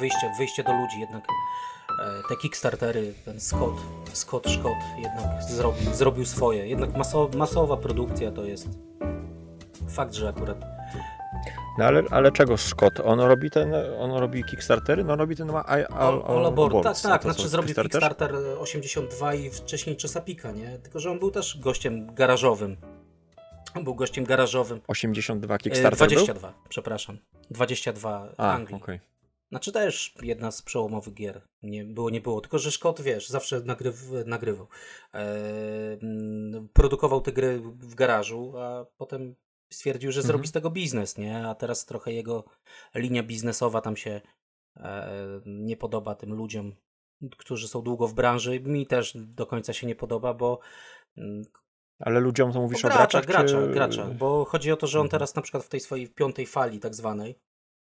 wyjście, wyjście do ludzi jednak e, te Kickstartery, ten Scott, Scott Scott jednak zrobił, zrobił swoje. Jednak maso, masowa produkcja to jest fakt, że akurat No ale, ale czego Scott? On robi ten, on robi Kickstartery? No robi ten ma I, all, All Aboard. Tak, Boards. Tak, to znaczy zrobił Kickstarter? Kickstarter 82 i wcześniej Chesapeake'a, nie? Tylko, że on był też gościem garażowym. On był gościem garażowym. 82 E, Kickstarter był? 22, przepraszam. 22 A, Anglii. okej. Znaczy też jedna z przełomowych gier. Nie było, nie było. Tylko, że Scott, wiesz, zawsze nagryw, nagrywał. E, mm, produkował te gry w garażu, a potem stwierdził, że Mhm. zrobi z tego biznes, nie? A teraz trochę jego linia biznesowa tam się e, nie podoba tym ludziom, którzy są długo w branży. Mi też do końca się nie podoba, bo mm, Ale ludziom to mówisz o o gracza, graczach, gracza, czy... gracza, bo chodzi o to, że on Mhm. teraz na przykład w tej swojej piątej fali tak zwanej,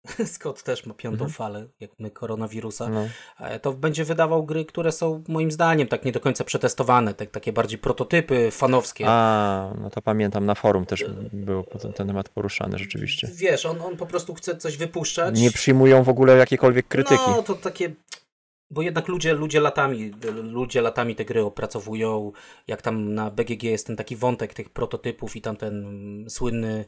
Scott też ma piątą Mhm. falę, jak my koronawirusa, No. e, to będzie wydawał gry, które są moim zdaniem tak nie do końca przetestowane, tak, takie bardziej prototypy fanowskie. A, no to pamiętam, na forum też był ten, ten temat poruszany rzeczywiście. Wiesz, on, on po prostu chce coś wypuszczać. Nie przyjmują w ogóle jakiejkolwiek krytyki. No, to takie... Bo jednak ludzie, ludzie latami, ludzie latami te gry opracowują, jak tam na BGG jest ten taki wątek tych prototypów i tam ten słynny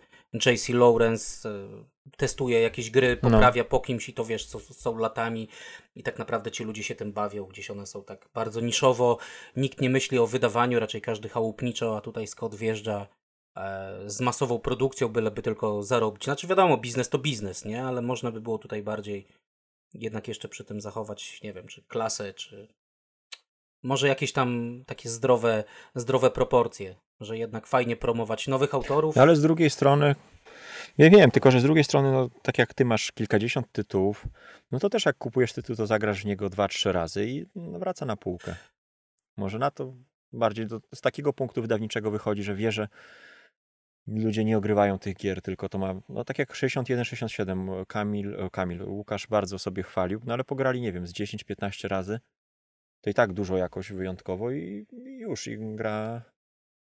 JC Lawrence e, testuje jakieś gry, No. poprawia po kimś i to wiesz, co są latami i tak naprawdę ci ludzie się tym bawią, gdzieś one są tak bardzo niszowo, nikt nie myśli o wydawaniu, raczej każdy chałupniczo, a tutaj Scott wjeżdża e, z masową produkcją, byleby tylko zarobić. Znaczy wiadomo, biznes to biznes, nie? Ale można by było tutaj bardziej jednak jeszcze przy tym zachować, nie wiem, czy klasę, czy może jakieś tam takie zdrowe, zdrowe proporcje, że jednak fajnie promować nowych autorów. No, ale z drugiej strony, ja wiem, tylko że z drugiej strony, no, tak jak ty masz kilkadziesiąt tytułów, no to też jak kupujesz tytuł, to zagrasz w niego dwa, trzy razy i no, wraca na półkę. Może na to bardziej do, z takiego punktu wydawniczego wychodzi, że wie, że ludzie nie ogrywają tych gier, tylko to ma, no tak jak 61-67, Kamil, e, Kamil, Łukasz bardzo sobie chwalił, no ale pograli, nie wiem, z 10-15 razy, to i tak dużo jakoś wyjątkowo i, i już, i gra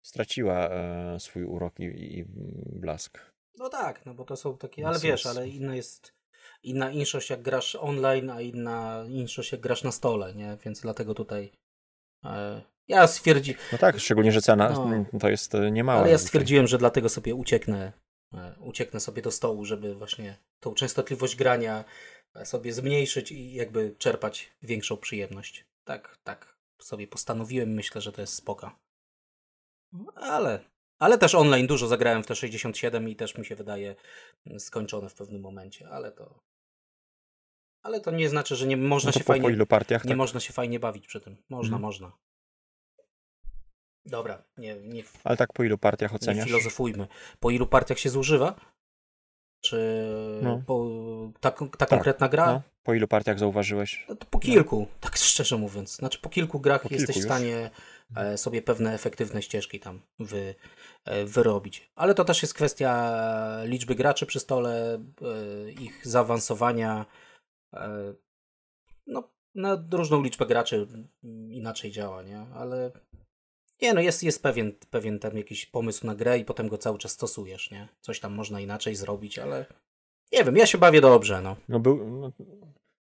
straciła e, swój urok i, i blask. No tak, no bo to są takie, ale wiesz, ale inna jest inna inszość jak grasz online, a inna inszość jak grasz na stole, nie? Więc dlatego tutaj e, ja stwierdzi, No tak, szczególnie, że cena No. to jest e, niemała. ale ja stwierdziłem, że dlatego sobie ucieknę, e, ucieknę sobie do stołu, żeby właśnie tą częstotliwość grania e, sobie zmniejszyć i jakby czerpać większą przyjemność. Tak, tak sobie postanowiłem, myślę, że to jest spoko. No, Ale, ale też online dużo zagrałem w te 67 i też mi się wydaje mm, skończone w pewnym momencie, ale to ale to nie znaczy, że nie można No się po, fajnie po ilu partiach? nie Tak? można się fajnie bawić przy tym. Można, Mhm. można. Dobra, nie, nie, Ale tak po ilu partiach nie oceniasz? filozofujmy. Po ilu partiach się zużywa? Czy No. po, ta, ta konkretna gra? No, po ilu partiach zauważyłeś? No po kilku, tak szczerze mówiąc. Znaczy po kilku grach Po jesteś w stanie e, sobie pewne efektywne ścieżki tam wy, e, wyrobić. Ale to też jest kwestia liczby graczy przy stole, e, ich zaawansowania. No, na różną liczbę graczy inaczej działa, nie? Ale nie, no jest, jest pewien, pewien tam jakiś pomysł na grę i potem go cały czas stosujesz, nie? Coś tam można inaczej zrobić, ale nie wiem, ja się bawię dobrze, no. No był, no,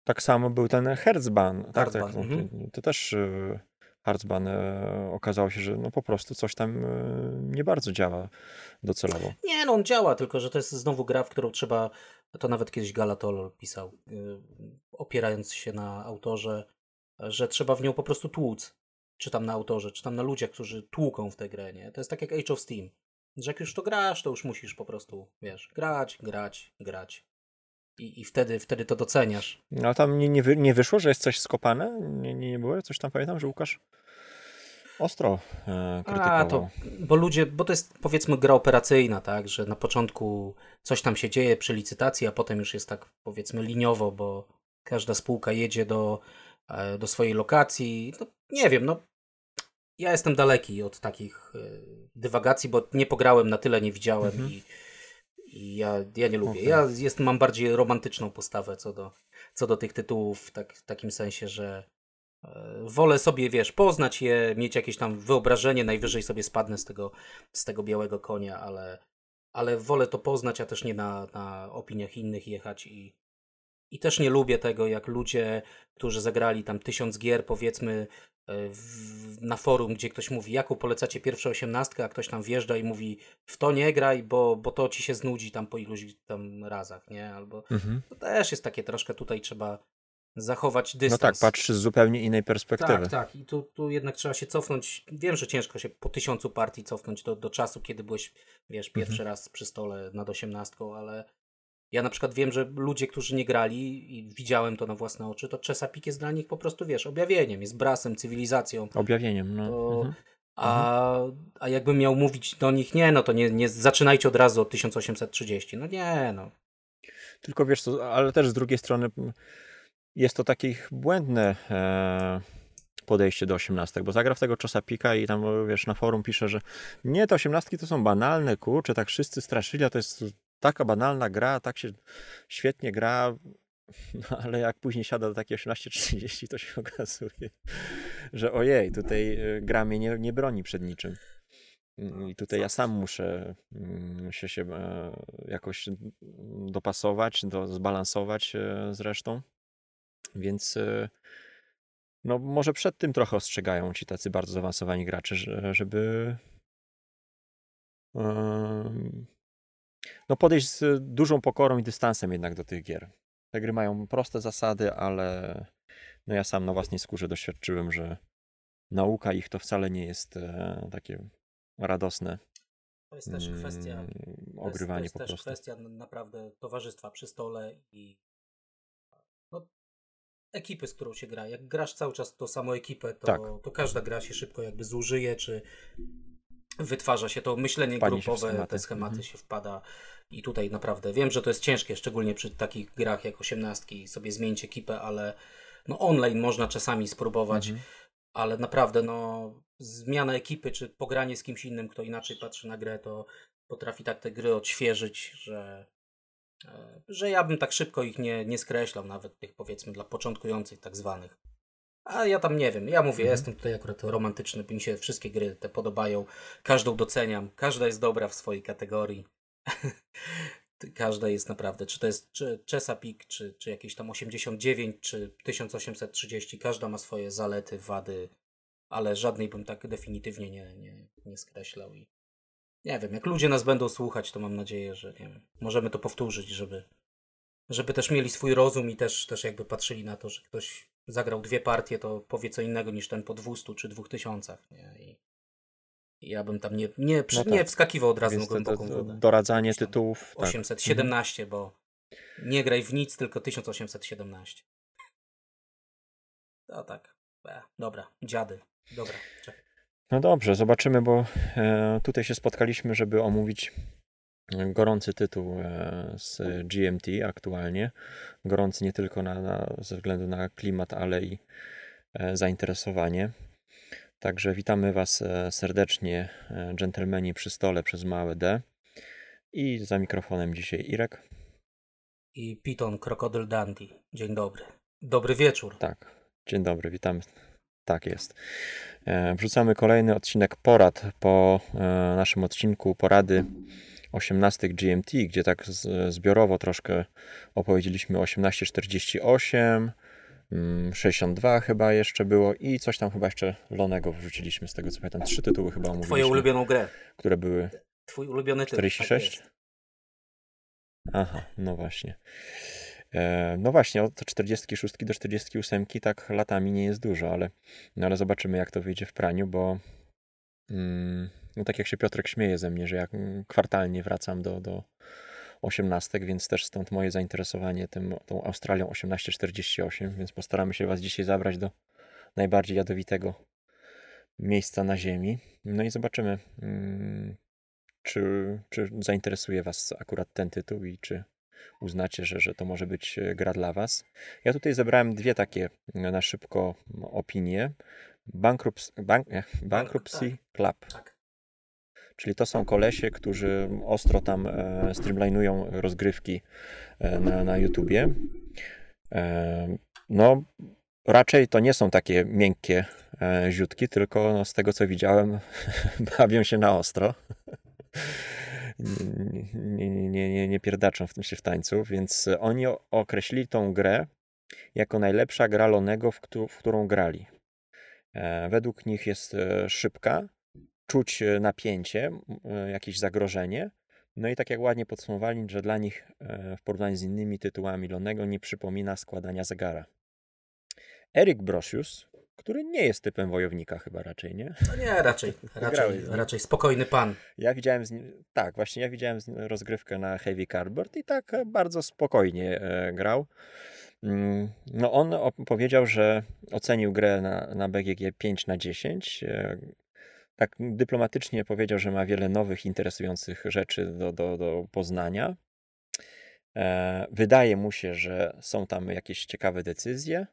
tak samo był ten Herzban. Tak, tak, no, mhm. to, to też e, Herzban e, okazało się, że no po prostu coś tam e, nie bardzo działa docelowo. Nie, no on działa, tylko że to jest znowu gra, w którą trzeba, to nawet kiedyś Galatolol pisał, yy, opierając się na autorze, że trzeba w nią po prostu tłuc. Czy tam na autorze, czy tam na ludziach, którzy tłuką w tę grę, nie? To jest tak jak Age of Steam. Że jak już to grasz, to już musisz po prostu, wiesz, grać, grać, grać. I, i wtedy, wtedy to doceniasz. No, tam nie, nie, wy, nie wyszło, że jest coś skopane? Nie, nie, nie było? Coś tam pamiętam, że Łukasz ostro e, krytykował. A, to, bo ludzie, bo to jest powiedzmy gra operacyjna, tak, że na początku coś tam się dzieje przy licytacji, a potem już jest tak powiedzmy liniowo, bo każda spółka jedzie do, e, do swojej lokacji. No, nie wiem, no ja jestem daleki od takich e, dywagacji, bo nie pograłem na tyle, nie widziałem Mhm. i, i ja, ja nie lubię. Okej. Ja jest, mam bardziej romantyczną postawę co do, co do tych tytułów, tak, w takim sensie, że e, wolę sobie, wiesz, poznać je, mieć jakieś tam wyobrażenie, najwyżej sobie spadnę z tego, z tego białego konia, ale, ale wolę to poznać, a też nie na, na opiniach innych jechać i, I też nie lubię tego, jak ludzie, którzy zagrali tam tysiąc gier, powiedzmy, w, na forum, gdzie ktoś mówi, jaką polecacie pierwszą osiemnastkę, a ktoś tam wjeżdża i mówi, w to nie graj, bo, bo to ci się znudzi tam po iluś tam razach, nie? Albo Mhm. to też jest takie troszkę tutaj trzeba zachować No dystans. tak, patrz z zupełnie innej perspektywy. Tak, tak. I tu, tu jednak trzeba się cofnąć. Wiem, że ciężko się po tysiącu partii cofnąć do, do czasu, kiedy byłeś, wiesz, pierwszy Mhm. raz przy stole nad osiemnastką, ale ja na przykład wiem, że ludzie, którzy nie grali i widziałem to na własne oczy, to Chesapeake jest dla nich po prostu, wiesz, objawieniem, jest brasem, cywilizacją. Objawieniem, no. To, Mhm. a, a jakbym miał mówić do nich, nie, no to nie, nie zaczynajcie od razu od 1830. No nie, no. Tylko wiesz co, ale też z drugiej strony jest to takie błędne e, podejście do osiemnastek, bo zagra w tego Czosapika i tam wiesz na forum pisze, że nie, te osiemnastki to są banalne, kurczę, tak wszyscy straszyli, a to jest taka banalna gra, tak się świetnie gra, no, ale jak później siada do takiej 18.30, to się okazuje, że ojej, tutaj e, gra mnie nie, nie broni przed niczym. I tutaj ja sam muszę mm, się, się e, jakoś dopasować, do, zbalansować e, z resztą. Więc no może przed tym trochę ostrzegają ci tacy bardzo zaawansowani gracze, że- żeby no podejść z dużą pokorą i dystansem jednak do tych gier. Te gry mają proste zasady, ale no ja sam na własnej skórze doświadczyłem, że nauka ich to wcale nie jest e, takie radosne To jest też kwestia mm, To jest, ogrywanie to jest też kwestia naprawdę towarzystwa przy stole i no, ekipy, z którą się gra. Jak grasz cały czas tą samą ekipę, to, Tak. to każda gra się szybko jakby zużyje, czy wytwarza się to myślenie grupowe, schematy. te schematy Mhm. się wpada i tutaj naprawdę wiem, że to jest ciężkie, szczególnie przy takich grach jak osiemnastki, sobie zmienić ekipę, ale no online można czasami spróbować, Mhm. ale naprawdę no zmiana ekipy, czy pogranie z kimś innym, kto inaczej patrzy na grę, to potrafi tak te gry odświeżyć, że, e, że ja bym tak szybko ich nie, nie skreślał, nawet tych powiedzmy dla początkujących tak zwanych. A ja tam nie wiem, ja mówię, ja Mhm. jestem tutaj akurat romantyczny, mi się wszystkie gry te podobają, każdą doceniam, każda jest dobra w swojej kategorii. Każda jest naprawdę, czy to jest czy Chesapeake, czy, czy jakieś tam 89, czy 1830, każda ma swoje zalety, wady, ale żadnej bym tak definitywnie nie, nie, nie skreślał. I nie wiem, jak ludzie nas będą słuchać, to mam nadzieję, że nie wiem, możemy to powtórzyć, żeby, żeby też mieli swój rozum i też, też jakby patrzyli na to, że ktoś zagrał dwie partie, to powie co innego niż ten po 200 czy 2000. Nie? I, ja bym tam nie, nie, przy, No tak. nie wskakiwał od razu Więc to, to, doradzanie tytułów. Tak. 817, bo nie graj w nic, tylko 1817. To tak. E, dobra, dziady. Dobra, czekaj. No dobrze, zobaczymy, bo e, tutaj się spotkaliśmy, żeby omówić gorący tytuł e, z GMT aktualnie. Gorący nie tylko na, na, ze względu na klimat, ale i e, zainteresowanie. Także witamy Was e, serdecznie, dżentelmeni przy stole przez małe D. I za mikrofonem dzisiaj Irek. I Piton Krokodyl Dandy. Dzień dobry. Dobry wieczór. Tak, dzień dobry, witamy. Tak jest. Wrzucamy kolejny odcinek porad po naszym odcinku porady 18 GMT, gdzie tak zbiorowo troszkę opowiedzieliśmy o 1848, mm, 62 chyba jeszcze było i coś tam chyba jeszcze Lonego wrzuciliśmy z tego co pamiętam. Trzy tytuły chyba Twoją omówiliśmy, ulubioną grę. które były Twój ulubiony tytuł. 46? Tak. Aha, no właśnie. E, no właśnie, od 46 do 48 tak latami nie jest dużo, ale, no ale zobaczymy, jak to wyjdzie w praniu, bo mm, no tak jak się Piotrek śmieje ze mnie, że jak mm, kwartalnie wracam do, do 18, więc też stąd moje zainteresowanie tym, tą Australią 1848, więc postaramy się Was dzisiaj zabrać do najbardziej jadowitego miejsca na Ziemi. No i zobaczymy, mm, czy, czy zainteresuje Was akurat ten tytuł i czy uznacie, że, że to może być e, gra dla Was. Ja tutaj zebrałem dwie takie e, na szybko m, opinie. Bankrups, bank, Bankruptcy Club, Tak. Czyli to są kolesie, którzy ostro tam e, streamlinują rozgrywki e, na, na YouTubie. E, no, raczej to nie są takie miękkie ziutki, tylko no, z tego co widziałem, bawią się na ostro. nie, nie, nie, nie, pierdaczą w tym się w tańcu, więc oni określili tą grę jako najlepsza gra Lonego, w, którą grali. Według nich jest szybka, czuć e, napięcie, jakieś zagrożenie. No i tak jak ładnie podsumowali, że dla nich w porównaniu z innymi tytułami Lonego nie przypomina składania zegara. Erik Brosius, który nie jest typem wojownika chyba raczej, nie? No nie, raczej, raczej, raczej spokojny pan. Ja widziałem z nim, tak, właśnie ja widziałem rozgrywkę na Heavy Cardboard i tak bardzo spokojnie e, grał. Mm, no on powiedział, że ocenił grę na, na BGG 5 na 10. Tak dyplomatycznie powiedział, że ma wiele nowych, interesujących rzeczy do, do, do poznania. E, wydaje mu się, że są tam jakieś ciekawe decyzje,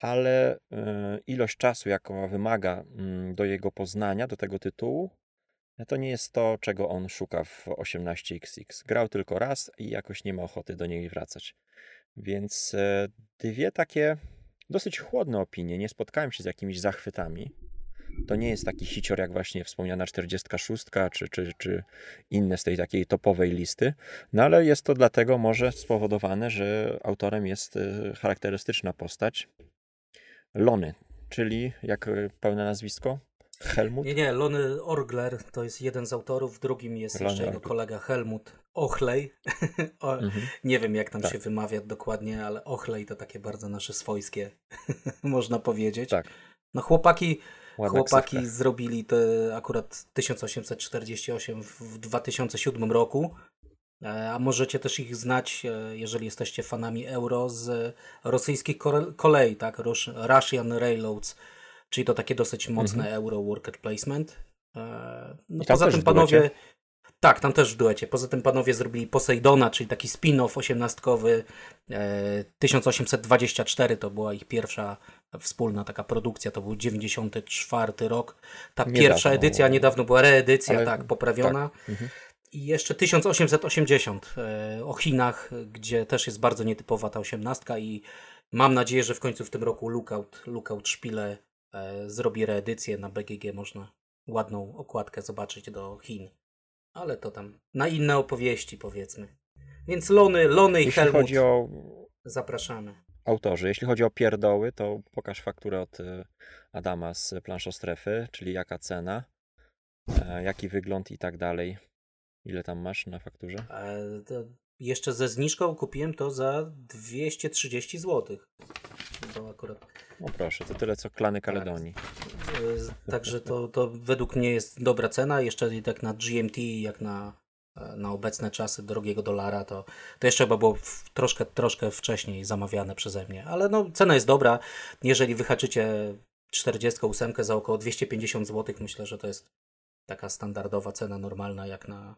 ale e, ilość czasu, jaką wymaga mm, do jego poznania, do tego tytułu, to nie jest to, czego on szuka w 18XX. Grał tylko raz i jakoś nie ma ochoty do niej wracać. Więc e, dwie takie dosyć chłodne opinie. Nie spotkałem się z jakimiś zachwytami. To nie jest taki hicior jak właśnie wspomniana 46 czy, czy, czy inne z tej takiej topowej listy. No ale jest to dlatego może spowodowane, że autorem jest e, charakterystyczna postać Lony, czyli jak e, pełne nazwisko? Helmut? Nie, nie, Lony Orgler to jest jeden z autorów, drugim jest Lony jeszcze jego kolega Helmut Ochlej. o, mhm. Nie wiem, jak tam tak. się wymawia dokładnie, ale Ochlej to takie bardzo nasze swojskie, można powiedzieć. Tak. No chłopaki, chłopaki zrobili to akurat 1848 w 2007 roku. E, a możecie też ich znać, e, jeżeli jesteście fanami euro, z rosyjskich kolei, tak? Russian Railroads, czyli to takie dosyć mocne mhm. euro worker placement. E, no poza tym panowie. Tak, tam też w duecie. Poza tym panowie zrobili Poseidona, czyli taki spin-off osiemnastkowy. 1824 to była ich pierwsza wspólna taka produkcja, to był 94 rok. Ta niedawno, pierwsza edycja, niedawno była reedycja, ale, tak, poprawiona. Tak. Mhm. I jeszcze 1880 e, o Chinach, gdzie też jest bardzo nietypowa ta osiemnastka i mam nadzieję, że w końcu w tym roku Lookout, Lookout Szpile e, zrobi reedycję na BGG. Można ładną okładkę zobaczyć do Chin. Ale to tam na inne opowieści powiedzmy. Więc Lony, Lony i Jeśli Helmut chodzi o... zapraszamy. Autorzy. Jeśli chodzi o pierdoły, to pokaż fakturę od e, Adama z planszo strefy, czyli jaka cena, jaki wygląd i tak dalej. Ile tam masz na fakturze? E, jeszcze ze zniżką kupiłem to za 230 zł. To akurat. O proszę, to tyle co klany tak. Kaledonii. Tak. Także to, to według mnie jest dobra cena. Jeszcze tak na GMT, jak na, e, na obecne czasy drogiego dolara, to, to jeszcze chyba było w, troszkę, troszkę wcześniej zamawiane przeze mnie. Ale no, cena jest dobra. Jeżeli wyhaczycie 48 za około 250 zł, myślę, że to jest taka standardowa cena normalna jak na,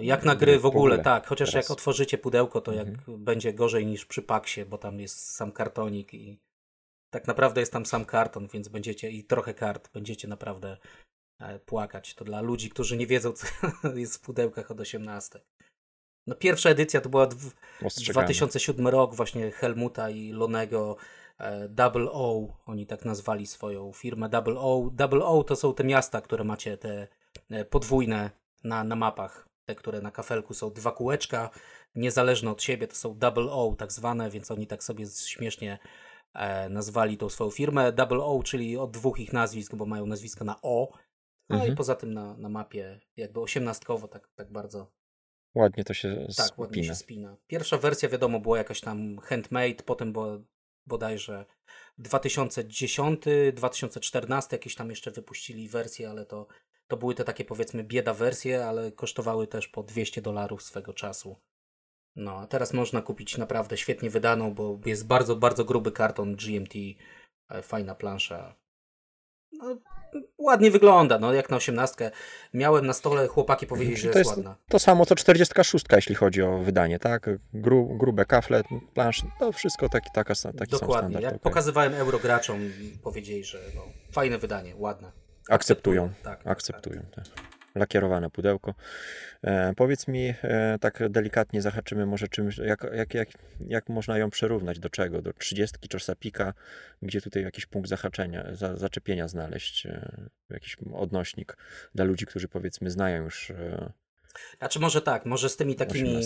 jak na gry w ogóle, tak. Chociaż teraz. jak otworzycie pudełko, to mhm. jak będzie gorzej niż przy paksie, bo tam jest sam kartonik i tak naprawdę jest tam sam karton, więc będziecie i trochę kart, będziecie naprawdę e, płakać. To dla ludzi, którzy nie wiedzą, co jest w pudełkach od 18. No pierwsza edycja to była w 2007 rok, właśnie Helmuta i Lonego e, Double O, oni tak nazwali swoją firmę Double O. Double O to są te miasta, które macie te e, podwójne na, na mapach te, które na kafelku są dwa kółeczka, niezależne od siebie, to są double O tak zwane, więc oni tak sobie śmiesznie e, nazwali tą swoją firmę. Double O, czyli od dwóch ich nazwisk, bo mają nazwiska na O, no mhm. i poza tym na, na mapie jakby osiemnastkowo, tak, tak bardzo. Ładnie to się tak, spina. ładnie się spina. Pierwsza wersja wiadomo była jakaś tam handmade, potem było bodajże 2010, 2014 jakieś tam jeszcze wypuścili wersje, ale to to były te takie powiedzmy bieda wersje, ale kosztowały też po 200 dolarów swego czasu. No, a teraz można kupić naprawdę świetnie wydaną, bo jest bardzo, bardzo gruby karton GMT, e, fajna plansza. No, ładnie wygląda, no jak na osiemnastkę. Miałem na stole, chłopaki powiedzieli, że jest, jest ładna. To samo co 46, jeśli chodzi o wydanie, tak? Gru, grube kafle, plansz, to wszystko taki, taka, taki Dokładnie. Jak okay. pokazywałem eurograczom, powiedzieli, że no, fajne wydanie, ładne. Akceptują, tak, akceptują. Tak. Lakierowane pudełko. E, powiedz mi, e, tak delikatnie zahaczymy może czymś, jak, jak, jak, jak można ją przerównać do czego? Do 30 czy sapika, gdzie tutaj jakiś punkt zahaczenia, za, zaczepienia znaleźć, e, jakiś odnośnik dla ludzi, którzy powiedzmy znają już e, Znaczy może tak, może z tymi takimi,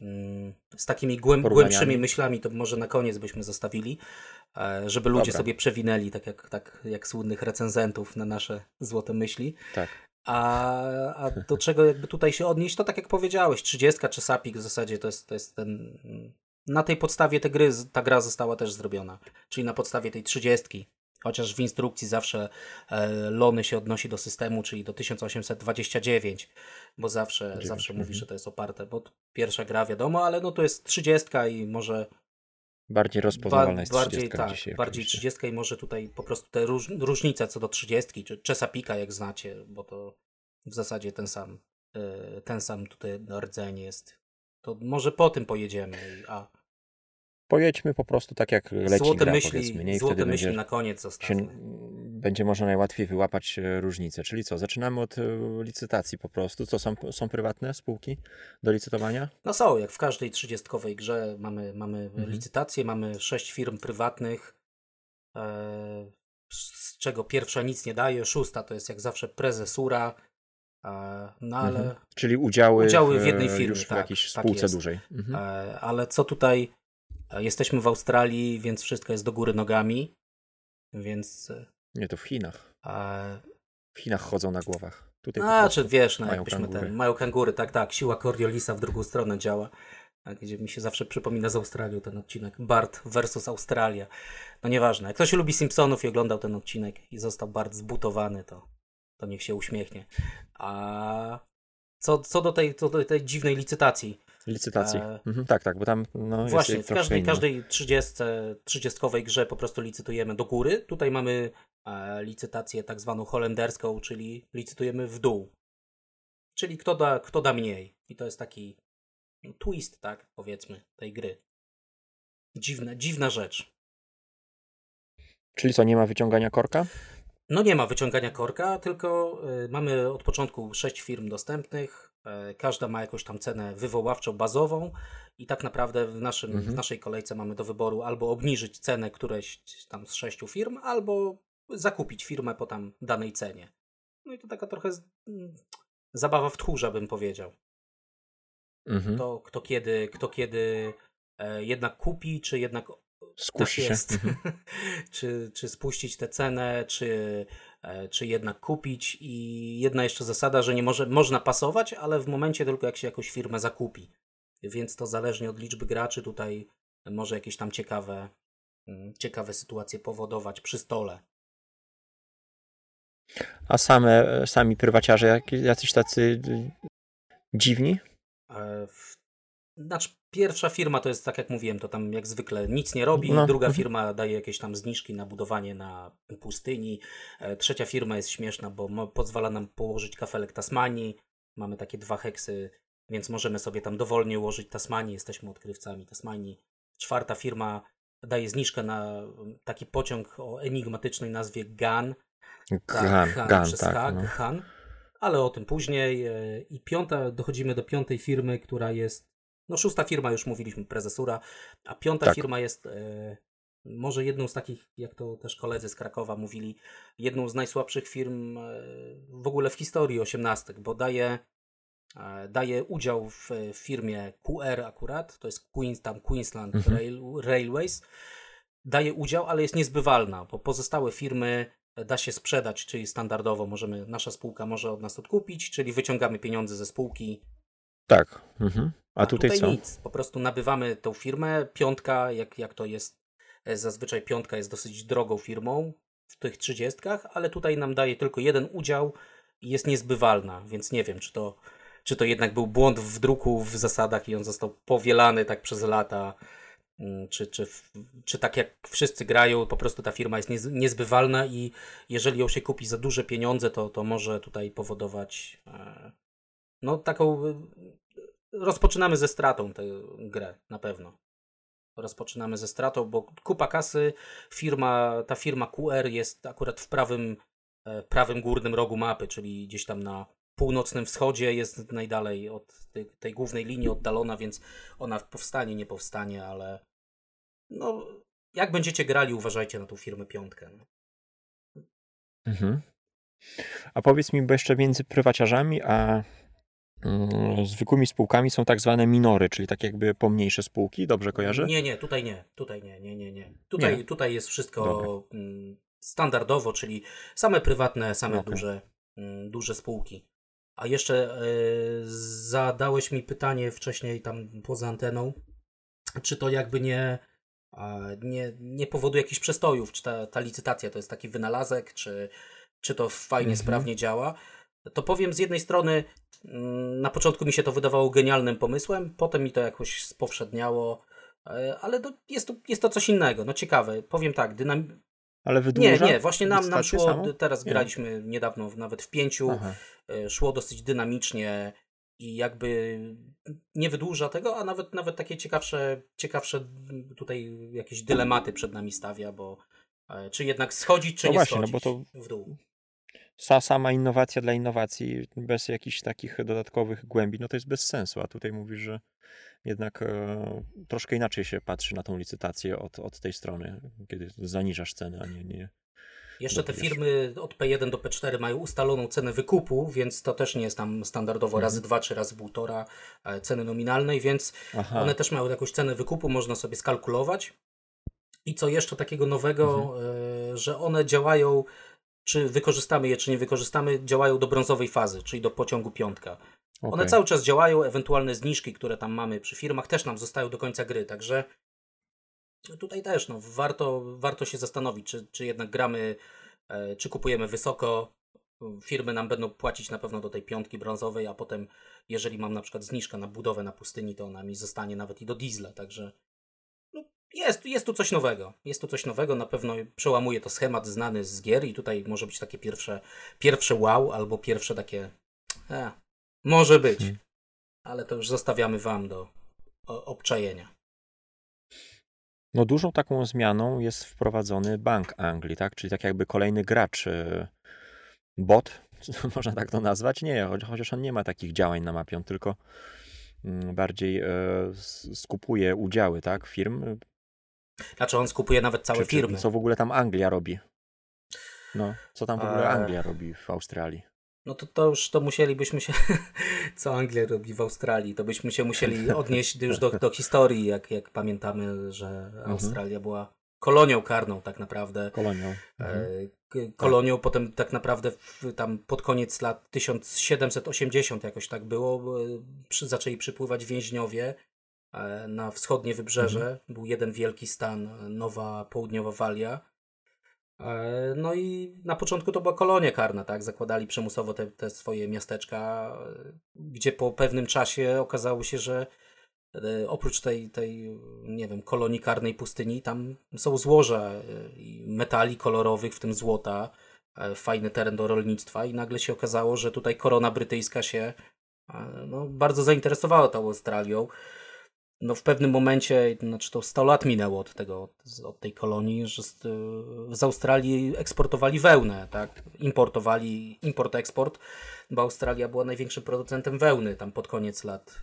mm, z takimi głęb, głębszymi myślami to może na koniec byśmy zostawili, e, żeby ludzie Dobra. sobie przewinęli, tak jak, tak jak słynnych recenzentów na nasze złote myśli. Tak. A, a do czego jakby tutaj się odnieść, to tak jak powiedziałeś, 30 czy Sapik w zasadzie to jest, to jest ten... Na tej podstawie te gry, ta gra została też zrobiona, czyli na podstawie tej 30. Chociaż w instrukcji zawsze e, Lony się odnosi do systemu, czyli do 1829, bo zawsze, zawsze mówi, mhm. że to jest oparte, bo pierwsza gra wiadomo, ale no to jest 30 i może Bardziej rozpoznawalna jest bardziej, 30 tak, dzisiaj. bardziej oczywiście. 30 i może tutaj po prostu te róż, różnice co do 30, czy Czesapika jak znacie, bo to w zasadzie ten sam, e, ten sam tutaj rdzeń jest. To może po tym pojedziemy, a Pojedźmy po prostu tak jak leci złote gra, myśli, nie? I złote myśli będzie, na koniec się, będzie można najłatwiej wyłapać e, różnice. Czyli co, zaczynamy od e, licytacji po prostu. Co, są, są prywatne spółki do licytowania? No są, jak w każdej 30 grze mamy, mamy Mhm. licytację, mamy sześć firm prywatnych, e, z czego pierwsza nic nie daje, szósta to jest jak zawsze prezesura, no ale, Mhm. Czyli udziały, Udziały w jednej firmie, już w tak, jakiejś tak spółce jest. dużej. Mhm. ale co tutaj, jesteśmy w Australii, więc wszystko jest do góry nogami, więc Nie, to w Chinach. e, W Chinach chodzą na głowach. Tutaj A, czy wiesz, no, mają jakbyśmy kangury. ten, mają kangury, tak, tak, siła Coriolisa w drugą stronę działa, tak, gdzie mi się zawsze przypomina z Australią ten odcinek, Bart versus Australia. No nieważne, jak ktoś lubi Simpsonów i oglądał ten odcinek i został Bart zbutowany, to, to niech się uśmiechnie. A co, co, do tej, co do tej dziwnej licytacji, Licytacji. E, Mhm, tak, tak, bo tam no, Właśnie, jest w każdej, każdej 30, 30 grze po prostu licytujemy do góry. Tutaj mamy e, licytację tak zwaną holenderską, czyli licytujemy w dół. Czyli kto da, kto da mniej. I to jest taki no, twist, tak, powiedzmy, tej gry. Dziwna, dziwna rzecz. Czyli co, nie ma wyciągania korka? No nie ma wyciągania korka, tylko y, mamy od początku sześć firm dostępnych. y, każda ma jakąś tam cenę wywoławczą, bazową i tak naprawdę w, naszym, Mhm. w naszej kolejce mamy do wyboru albo obniżyć cenę którejś tam z sześciu firm, albo zakupić firmę po tam danej cenie. No i to taka trochę z, mm, zabawa w tchórza bym powiedział. Mhm. To kto kiedy, kto kiedy e, jednak kupi, czy jednak Skusi tak się. Mhm. czy, czy spuścić tę cenę, czy, e, czy jednak kupić. I jedna jeszcze zasada, że nie może, można pasować, ale w momencie tylko jak się jakąś firmę zakupi. Więc to zależnie od liczby graczy tutaj może jakieś tam ciekawe, mm, ciekawe sytuacje powodować przy stole. A same, sami prywaciarze jacyś tacy y, dziwni? E, w- Znaczy, pierwsza firma to jest tak jak mówiłem, to tam jak zwykle nic nie robi. No, Druga mhm. firma daje jakieś tam zniżki na budowanie na pustyni. E, Trzecia firma jest śmieszna, bo pozwala nam położyć kafelek Tasmanii. Mamy takie dwa heksy, więc możemy sobie tam dowolnie ułożyć Tasmanii. Jesteśmy odkrywcami Tasmanii. Czwarta firma daje zniżkę na mm, taki pociąg o enigmatycznej nazwie GAN. Gan, Han, gan przez tak. H, No. Ale o tym później. e, I piąta, dochodzimy do piątej firmy, która jest, no szósta firma już mówiliśmy, prezesura, a piąta Tak. firma jest e, może jedną z takich, jak to też koledzy z Krakowa mówili, jedną z najsłabszych firm e, w ogóle w historii osiemnastek, bo daje, e, daje udział w firmie QR akurat, to jest tam Queensland Mhm. Rail, Railways, daje udział, ale jest niezbywalna, bo pozostałe firmy da się sprzedać, czyli standardowo możemy, nasza spółka może od nas odkupić, czyli wyciągamy pieniądze ze spółki. Tak. Mhm. A, tutaj, co? nic, po prostu nabywamy tą firmę, piątka, jak, jak to jest, e, zazwyczaj piątka jest dosyć drogą firmą w tych trzydziestkach, ale tutaj nam daje tylko jeden udział i jest niezbywalna, więc nie wiem, czy to, czy to jednak był błąd w druku, w zasadach i on został powielany tak przez lata, Mm, czy, czy, czy tak jak wszyscy grają, po prostu ta firma jest niez, niezbywalna i jeżeli ją się kupi za duże pieniądze, to, to może tutaj powodować e, no taką e, rozpoczynamy ze stratą tę grę, na pewno. Rozpoczynamy ze stratą, bo kupa kasy, firma, ta firma QR jest akurat w prawym, e, prawym górnym rogu mapy, czyli gdzieś tam na północnym wschodzie jest najdalej od tej, tej głównej linii oddalona, więc ona powstanie, nie powstanie, ale no, jak będziecie grali, uważajcie na tą firmę piątkę. No. Mhm. A powiedz mi, bo jeszcze między prywaciarzami a zwykłymi spółkami są tak zwane minory, czyli tak jakby pomniejsze spółki, dobrze kojarzę? Nie, nie, tutaj nie, tutaj nie, nie, nie, nie. Tutaj, nie. tutaj jest wszystko Dobra. Mm, standardowo, czyli same prywatne, same okay. duże, mm, duże spółki. A jeszcze y, zadałeś mi pytanie wcześniej tam poza anteną, czy to jakby nie, nie, nie powoduje jakichś przestojów, czy ta, ta licytacja to jest taki wynalazek, czy, czy to fajnie, mhm. sprawnie działa. To powiem z jednej strony, mm, na początku mi się to wydawało genialnym pomysłem, potem mi to jakoś spowszedniało, e, ale jest, to, jest to coś innego. No ciekawe, powiem tak, dynam... Ale wydłuża? Nie, nie, właśnie nam, nam szło, samo? teraz nie. graliśmy niedawno nawet w pięciu, Aha. E, szło dosyć dynamicznie i jakby nie wydłuża tego, a nawet nawet takie ciekawsze, ciekawsze tutaj jakieś dylematy przed nami stawia, bo e, czy jednak schodzić, czy no nie właśnie, schodzić no bo to w dół. Sama innowacja dla innowacji bez jakichś takich dodatkowych głębi, no to jest bez sensu, a tutaj mówisz, że jednak e, troszkę inaczej się patrzy na tą licytację od, od tej strony, kiedy zaniżasz ceny, a nie, nie, jeszcze te firmy od P1 do P4 mają ustaloną cenę wykupu, więc to też nie jest tam standardowo mhm. razy dwa czy razy półtora e, ceny nominalnej, więc Aha. one też mają jakąś cenę wykupu, można sobie skalkulować. I co jeszcze takiego nowego, mhm. E, że one działają, czy wykorzystamy je, czy nie wykorzystamy, działają do brązowej fazy, czyli do pociągu piątka. Okay. One cały czas działają, ewentualne zniżki, które tam mamy przy firmach, też nam zostają do końca gry, także Tutaj też no, warto, warto się zastanowić, czy, czy jednak gramy, e, czy kupujemy wysoko. Firmy nam będą płacić na pewno do tej piątki brązowej, a potem, jeżeli mam na przykład zniżkę na budowę na pustyni, to ona mi zostanie nawet i do diesla. Także jest, jest tu coś nowego. Jest tu coś nowego, na pewno przełamuje to schemat znany z gier i tutaj może być takie pierwsze, pierwsze wow albo pierwsze takie. E, może być, hmm. ale to już zostawiamy Wam do obczajenia. No dużą taką zmianą jest wprowadzony Bank Anglii, tak? Czyli tak jakby kolejny gracz, y, bot, można tak to nazwać? Nie, chociaż on nie ma takich działań na mapie, on tylko mm, bardziej e, skupuje udziały, tak, firm. Znaczy on skupuje nawet całe czy, firmy. Co w ogóle tam Anglia robi? No, co tam w ogóle Anglia robi w Australii? No to, to już to musielibyśmy się, co Anglia robi w Australii, to byśmy się musieli odnieść już do, do historii, jak, jak pamiętamy, że mhm. Australia była kolonią karną tak naprawdę. Kolonią. E, mhm. Kolonią, tak. potem tak naprawdę w, tam pod koniec lat 1780 jakoś tak było, przy, zaczęli przypływać więźniowie e, na wschodnie wybrzeże. Mhm. Był jeden wielki stan, Nowa Południowa Walia E, no i na początku to była kolonia karna, tak? Zakładali przymusowo te, te swoje miasteczka, gdzie po pewnym czasie okazało się, że e, oprócz tej, tej, nie wiem, kolonii karnej pustyni, tam są złoża e, metali kolorowych, w tym złota, fajny teren do rolnictwa i nagle się okazało, że tutaj korona brytyjska się no, bardzo zainteresowała tą Australią no w pewnym momencie, znaczy to 100 lat minęło od tego, od tej kolonii, że z, z Australii eksportowali wełnę, tak? Importowali, import-eksport, bo Australia była największym producentem wełny tam pod koniec lat,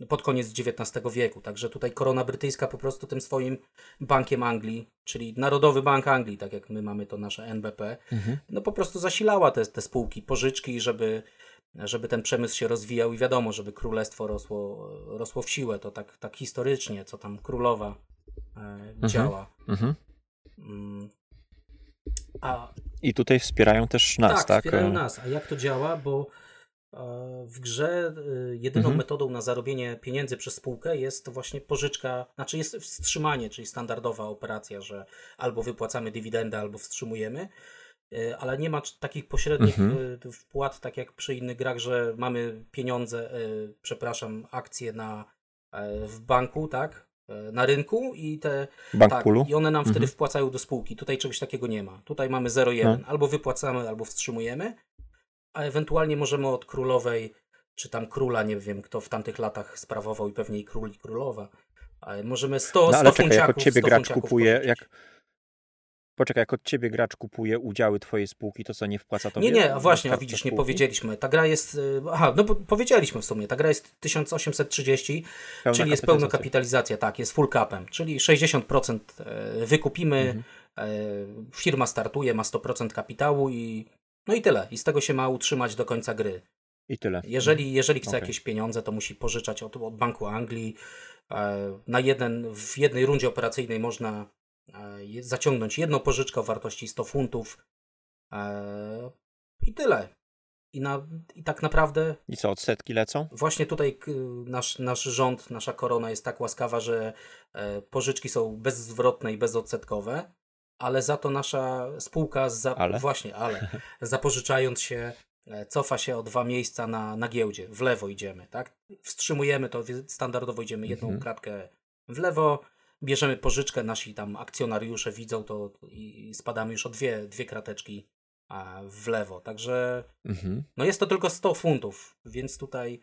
yy, pod koniec XIX wieku. Także tutaj korona brytyjska po prostu tym swoim bankiem Anglii, czyli Narodowy Bank Anglii, tak jak my mamy to nasze NBP, mhm. no po prostu zasilała te, te spółki, pożyczki, żeby żeby ten przemysł się rozwijał i wiadomo, żeby królestwo rosło, rosło w siłę. To tak, tak historycznie, co tam królowa e, mhm. działa. Mhm. Mm. A, I tutaj wspierają też nas, tak? Tak, wspierają nas. A jak to działa? Bo e, w grze e, jedyną mhm. metodą na zarobienie pieniędzy przez spółkę jest właśnie pożyczka, znaczy jest wstrzymanie, czyli standardowa operacja, że albo wypłacamy dywidendę, albo wstrzymujemy. E, ale nie ma takich pośrednich mhm. E, wpłat, tak jak przy innych grach, że mamy pieniądze, e, przepraszam, akcje na, w banku, tak? Na rynku i te. Bank tak, I one nam mhm. wtedy wpłacają do spółki. Tutaj czegoś takiego nie ma. Tutaj mamy 0,1. No. Albo wypłacamy, albo wstrzymujemy, a ewentualnie możemy od królowej, czy tam króla, nie wiem kto w tamtych latach sprawował i pewnie i król i królowa. Możemy 100, no, ale 100 czekaj, jak od ciebie gracz kupuje, jak, Poczekaj, jak od ciebie gracz kupuje udziały twojej spółki, to co nie wpłaca to? Nie, nie, a właśnie, a widzisz, spółki? nie powiedzieliśmy. Ta gra jest, y, aha, no powiedzieliśmy w sumie, ta gra jest 1830, pełna czyli jest pełna kapitalizacja, tak, jest full capem, czyli 60% e, wykupimy, mhm. E, firma startuje, ma 100% kapitału i no i tyle. I z tego się ma utrzymać do końca gry. I tyle. Jeżeli, jeżeli chce Okay. jakieś pieniądze, to musi pożyczać od, od Banku Anglii. E, Na jeden, w jednej rundzie operacyjnej można zaciągnąć jedną pożyczkę o wartości 100 funtów. E, I tyle. I, na, I tak naprawdę I co, odsetki lecą? Właśnie tutaj nasz, nasz rząd, nasza korona jest tak łaskawa, że e, pożyczki są bezzwrotne i bezodsetkowe, ale za to nasza spółka, za, Ale? właśnie, ale zapożyczając się, e, cofa się o dwa miejsca na, na giełdzie. W lewo idziemy, tak? Wstrzymujemy to, standardowo idziemy jedną Mhm. kratkę w lewo, bierzemy pożyczkę, nasi tam akcjonariusze widzą to i spadamy już o dwie, dwie krateczki w lewo. Także Mhm. no jest to tylko 100 funtów, więc tutaj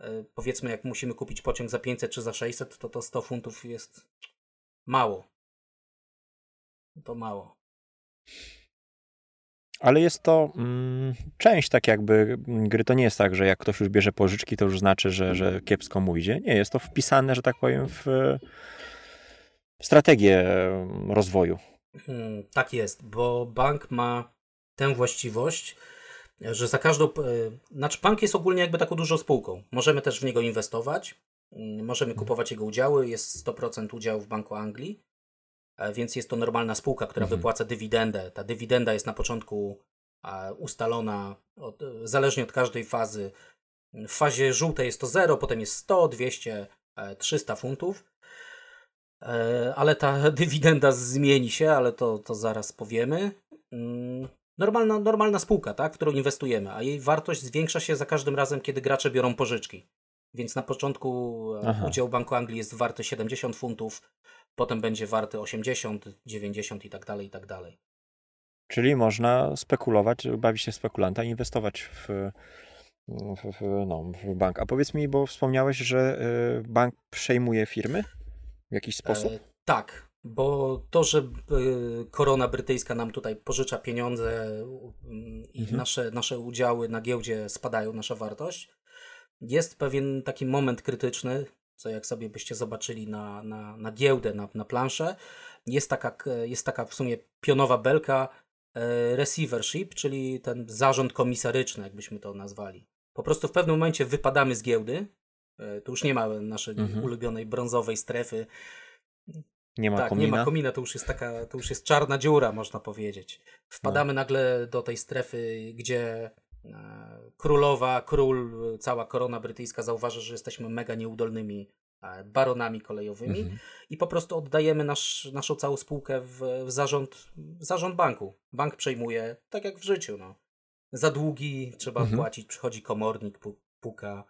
e, powiedzmy jak musimy kupić pociąg za 500 czy za 600, to to 100 funtów jest mało. To mało. Ale jest to mm, część tak jakby gry. To nie jest tak, że jak ktoś już bierze pożyczki, to już znaczy, że, że kiepsko mu idzie. Nie, jest to wpisane, że tak powiem, w strategię rozwoju. Hmm, tak jest, bo bank ma tę właściwość, że za każdą. e, Znaczy, bank jest ogólnie jakby taką dużą spółką. Możemy też w niego inwestować, mm, możemy kupować jego udziały. Jest 100% udziału w Banku Anglii, e, więc jest to normalna spółka, która Mhm. wypłaca dywidendę. Ta dywidenda jest na początku ustalona od, e, zależnie od każdej fazy. W fazie żółtej jest to 0, potem jest 100, 200, e, 300 funtów. E, Ale ta dywidenda zmieni się, ale to, to zaraz powiemy. Mm, Normalna, normalna spółka, tak, w którą inwestujemy, a jej wartość zwiększa się za każdym razem, kiedy gracze biorą pożyczki. Więc na początku e, Aha. udział Banku Anglii jest warty 70 funtów, potem będzie warty 80, 90 i tak dalej, i tak dalej. Czyli można spekulować, bawić się spekulanta i inwestować w, w, w, no, w bank. A powiedz mi, bo wspomniałeś, że y, bank przejmuje firmy w jakiś sposób? E, tak, bo to, że e, korona brytyjska nam tutaj pożycza pieniądze i Mhm. nasze, nasze udziały na giełdzie spadają, nasza wartość, jest pewien taki moment krytyczny, co jak sobie byście zobaczyli na, na, na giełdę, na, na planszę, jest taka, jest taka w sumie pionowa belka e, receivership, czyli ten zarząd komisaryczny, jakbyśmy to nazwali. Po prostu w pewnym momencie wypadamy z giełdy, e, tu już nie ma naszej Mhm. ulubionej brązowej strefy, Nie ma tak, komina? nie ma komina, to już jest taka, to już jest czarna dziura, można powiedzieć. Wpadamy No. nagle do tej strefy, gdzie e, królowa, król, cała korona brytyjska zauważy, że jesteśmy mega nieudolnymi e, baronami kolejowymi Mhm. i po prostu oddajemy nasz, naszą całą spółkę w, w, zarząd, w zarząd banku. Bank przejmuje, tak jak w życiu. No. Za długi trzeba Mhm. płacić, przychodzi komornik, pu- puka.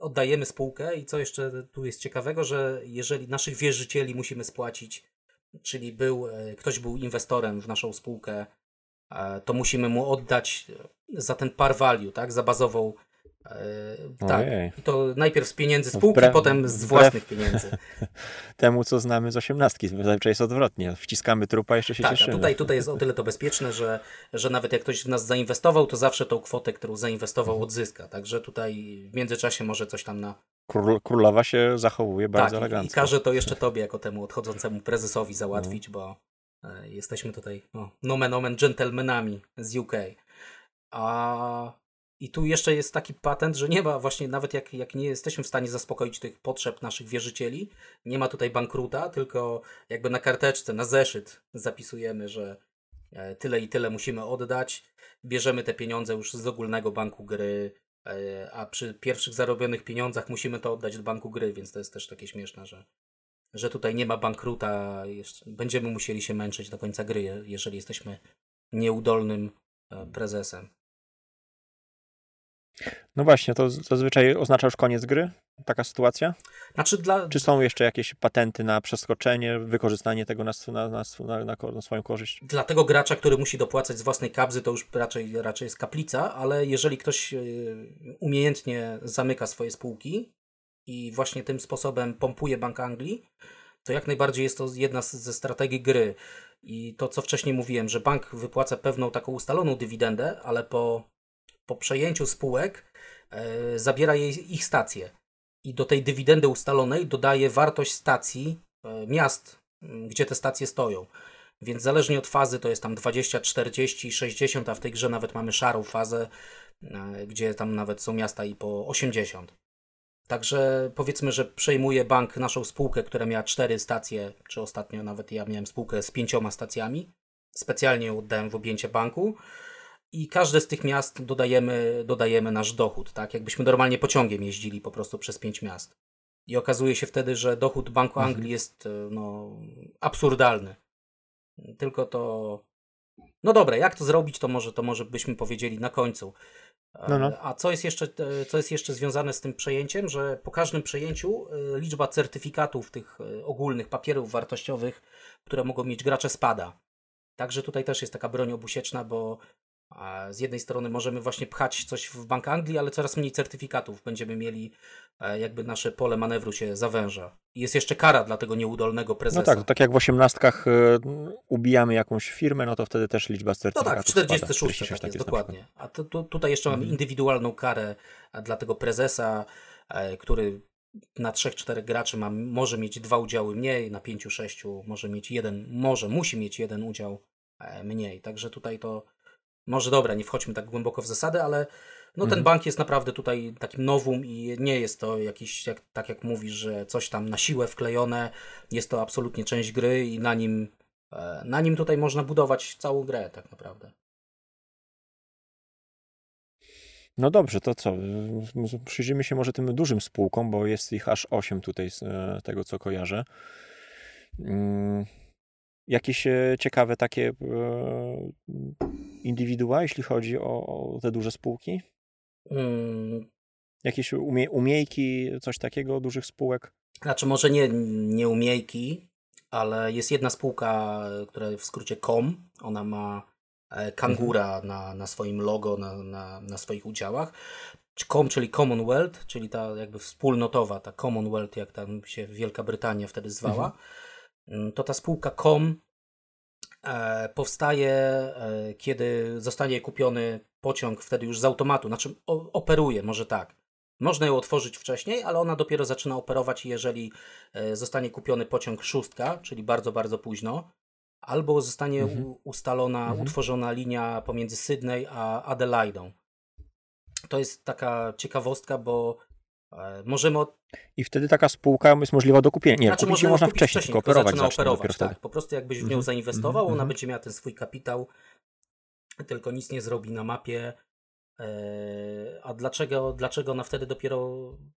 Oddajemy spółkę i co jeszcze tu jest ciekawego, że jeżeli naszych wierzycieli musimy spłacić, czyli był, e, ktoś był inwestorem w naszą spółkę, e, to musimy mu oddać e, za ten par value, tak, za bazową e, tak. I to najpierw z pieniędzy No spółki, wbrew- potem z wbrew- własnych pieniędzy. Temu, co znamy z osiemnastki. Zazwyczaj jest odwrotnie. Wciskamy trupa, jeszcze się Tak, a cieszymy. tutaj, tutaj jest o tyle to bezpieczne, że, że nawet jak ktoś w nas zainwestował, to zawsze tą kwotę, którą zainwestował, Mhm. odzyska. Także tutaj w międzyczasie może coś tam na. Król, królowa się zachowuje bardzo tak, i- i elegancko. każe to jeszcze tobie, jako temu odchodzącemu prezesowi załatwić, bo e, jesteśmy tutaj no, nomen omen gentlemanami z UK. A i tu jeszcze jest taki patent, że nie ma właśnie, nawet jak, jak nie jesteśmy w stanie zaspokoić tych potrzeb naszych wierzycieli, nie ma tutaj bankruta, tylko jakby na karteczce, na zeszyt zapisujemy, że e, tyle i tyle musimy oddać. Bierzemy te pieniądze już z ogólnego banku gry, e, a przy pierwszych zarobionych pieniądzach musimy to oddać do banku gry, więc to jest też takie śmieszne, że, że tutaj nie ma bankruta. Będziemy musieli się męczyć do końca gry, je- jeżeli jesteśmy nieudolnym e, prezesem. No właśnie, to zazwyczaj oznacza już koniec gry? Taka sytuacja? Znaczy dla, Czy są jeszcze jakieś patenty na przeskoczenie, wykorzystanie tego na, na, na, na, swoją korzyść? Dla tego gracza, który musi dopłacać z własnej kabzy, to już raczej, raczej jest kaplica, ale jeżeli ktoś e, umiejętnie zamyka swoje spółki i właśnie tym sposobem pompuje Bank Anglii, to jak najbardziej jest to jedna ze strategii gry. I to, co wcześniej mówiłem, że bank wypłaca pewną taką ustaloną dywidendę, ale po, po przejęciu spółek e, zabiera jej, ich stacje. I do tej dywidendy ustalonej dodaje wartość stacji e, miast, gdzie te stacje stoją. Więc zależnie od fazy to jest tam 20, 40, 60, a w tej grze nawet mamy szarą fazę. e, gdzie tam nawet są miasta i po 80. Także powiedzmy, że przejmuje bank naszą spółkę, która miała cztery stacje, czy ostatnio nawet ja miałem spółkę z pięcioma stacjami. Specjalnie oddałem w objęcie banku. I każde z tych miast dodajemy, dodajemy nasz dochód, tak? Jakbyśmy normalnie pociągiem jeździli po prostu przez pięć miast. I okazuje się wtedy, że dochód Banku Mhm. Anglii jest e, no, absurdalny. Tylko to. No dobra, jak to zrobić, to może, to może byśmy powiedzieli na końcu. E, No, no. A co jest, jeszcze, e, co jest jeszcze związane z tym przejęciem, że po każdym przejęciu liczba certyfikatów tych ogólnych papierów wartościowych, które mogą mieć gracze, spada. Także tutaj też jest taka broń obusieczna, bo z jednej strony możemy właśnie pchać coś w Bank Anglii, ale coraz mniej certyfikatów będziemy mieli, e, jakby nasze pole manewru się zawęża. Jest jeszcze kara dla tego nieudolnego prezesa. No tak, to tak jak w osiemnastkach y, ubijamy jakąś firmę, no to wtedy też liczba No certyfikatów tak, w spada. 46 46 tak jest, na przykład. dokładnie. A tu, tu, tutaj jeszcze mamy Mhm. indywidualną karę e, dla tego prezesa, e, który na 3-4 graczy ma, może mieć dwa udziały mniej, na 5-6 może mieć jeden, może, musi mieć jeden udział e, mniej. Także tutaj to może dobra, nie wchodźmy tak głęboko w zasady, ale no ten Mhm. bank jest naprawdę tutaj takim nowum i nie jest to jakiś, jak, tak jak mówisz, że coś tam na siłę wklejone. Jest to absolutnie część gry i na nim, e, na nim tutaj można budować całą grę tak naprawdę. No dobrze, to co? Przyjrzyjmy się może tym dużym spółkom, bo jest ich aż 8 tutaj z e, tego, co kojarzę. Jakieś e, ciekawe takie e, indywidua, jeśli chodzi o, o te duże spółki? Mm, Jakieś umie, umiejki, coś takiego dużych spółek? Znaczy może nie, nie umiejki, ale jest jedna spółka, która w skrócie COM, ona ma e, kangura na, na swoim logo, na, na, na swoich udziałach. COM, czyli Commonwealth, czyli ta jakby wspólnotowa, ta Commonwealth, jak tam się Wielka Brytania wtedy zwała, Mm, to ta spółka COM e, powstaje, e, kiedy zostanie kupiony pociąg wtedy już z automatu, znaczy operuje, może tak. Można ją otworzyć wcześniej, ale ona dopiero zaczyna operować, jeżeli e, zostanie kupiony pociąg szóstka, czyli bardzo, bardzo późno, albo zostanie Mhm. ustalona, Mhm. utworzona linia pomiędzy Sydney a Adelaidą. To jest taka ciekawostka, bo możemy od, I wtedy taka spółka jest możliwa do kupienia. Nie, znaczy, kupić można kupić wcześniej, tylko operować zaczyna operować, tak. Po prostu jakbyś w nią Mhm, zainwestował, mhm, ona mhm. będzie miała ten swój kapitał, tylko nic nie zrobi na mapie. E, A dlaczego, dlaczego ona wtedy dopiero.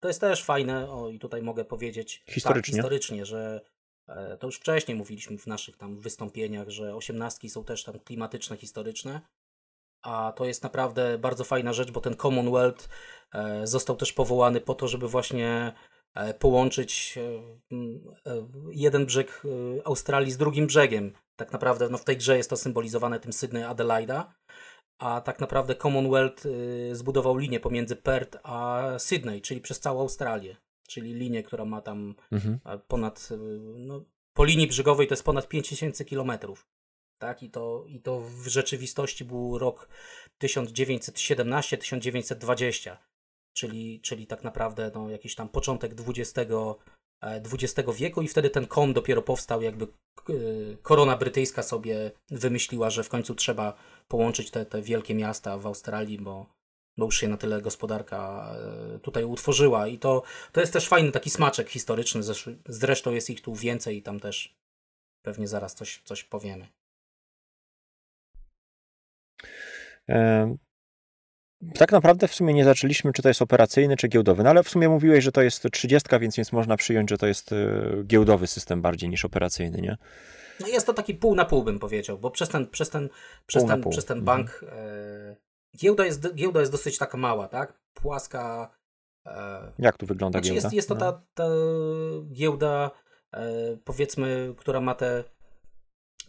To jest też fajne, o i tutaj mogę powiedzieć Historycznie. Tak, historycznie, że e, to już wcześniej mówiliśmy w naszych tam wystąpieniach, że osiemnastki są też tam klimatyczne, historyczne. A to jest naprawdę bardzo fajna rzecz, bo ten Commonwealth e, został też powołany po to, żeby właśnie e, połączyć e, jeden brzeg Australii z drugim brzegiem. Tak naprawdę no, w tej grze jest to symbolizowane tym Sydney Adelaida, a tak naprawdę Commonwealth zbudował linię pomiędzy Perth a Sydney, czyli przez całą Australię. Czyli linię, która ma tam Mhm. ponad, no, po linii brzegowej to jest ponad 5000 kilometrów. Tak, i to, i to w rzeczywistości był rok 1917-1920, czyli, czyli tak naprawdę no, jakiś tam początek XX, e, XX wieku i wtedy ten kom dopiero powstał, jakby e, korona brytyjska sobie wymyśliła, że w końcu trzeba połączyć te, te wielkie miasta w Australii, bo, bo już się na tyle gospodarka e, tutaj utworzyła. I to, to jest też fajny taki smaczek historyczny, zresz- zresztą jest ich tu więcej i tam też pewnie zaraz coś, coś powiemy. Tak naprawdę w sumie nie zaczęliśmy, czy to jest operacyjny, czy giełdowy, no ale w sumie mówiłeś, że to jest 30, więc, więc można przyjąć, że to jest e, giełdowy system bardziej niż operacyjny, nie? No jest to taki pół na pół bym powiedział, bo przez ten, przez ten, przez Pół ten, pół. przez ten Mhm. bank e, giełda, jest, giełda jest dosyć taka mała, tak? Płaska. E, Jak tu wygląda znaczy giełda? jest, jest to No. ta, ta giełda, e, powiedzmy, która ma te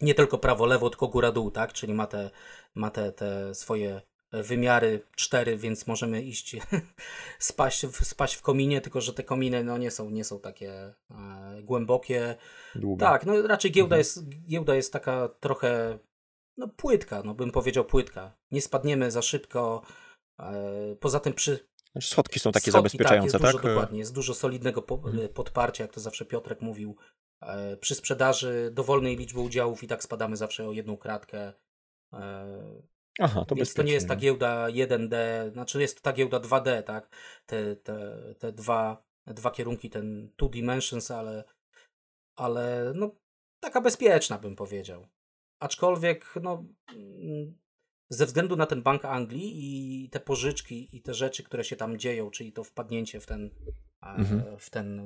nie tylko prawo, lewo, tylko góra, dół, tak? Czyli ma te, ma te, te swoje wymiary cztery, więc możemy iść spaść, w- spaść w kominie, tylko że te kominy no, nie, są, nie są takie e, głębokie. Długa. Tak, no raczej giełda, Mhm. jest, giełda jest taka trochę no, płytka, no bym powiedział płytka. Nie spadniemy za szybko. E, poza tym przy schodki są takie schodki, zabezpieczające, tak? Jest tak? Dużo, dokładnie, jest dużo solidnego Mhm. podparcia, jak to zawsze Piotrek mówił. E, przy sprzedaży dowolnej liczby udziałów i tak spadamy zawsze o jedną kratkę. E, Aha, to Więc to nie jest ta giełda 1D, znaczy jest to ta giełda 2D, tak? Te, te, te dwa, dwa kierunki, ten two dimensions, ale, ale no, taka bezpieczna bym powiedział. Aczkolwiek no, mm, ze względu na ten Bank Anglii i te pożyczki i te rzeczy, które się tam dzieją, czyli to wpadnięcie w ten, e, Mhm. w ten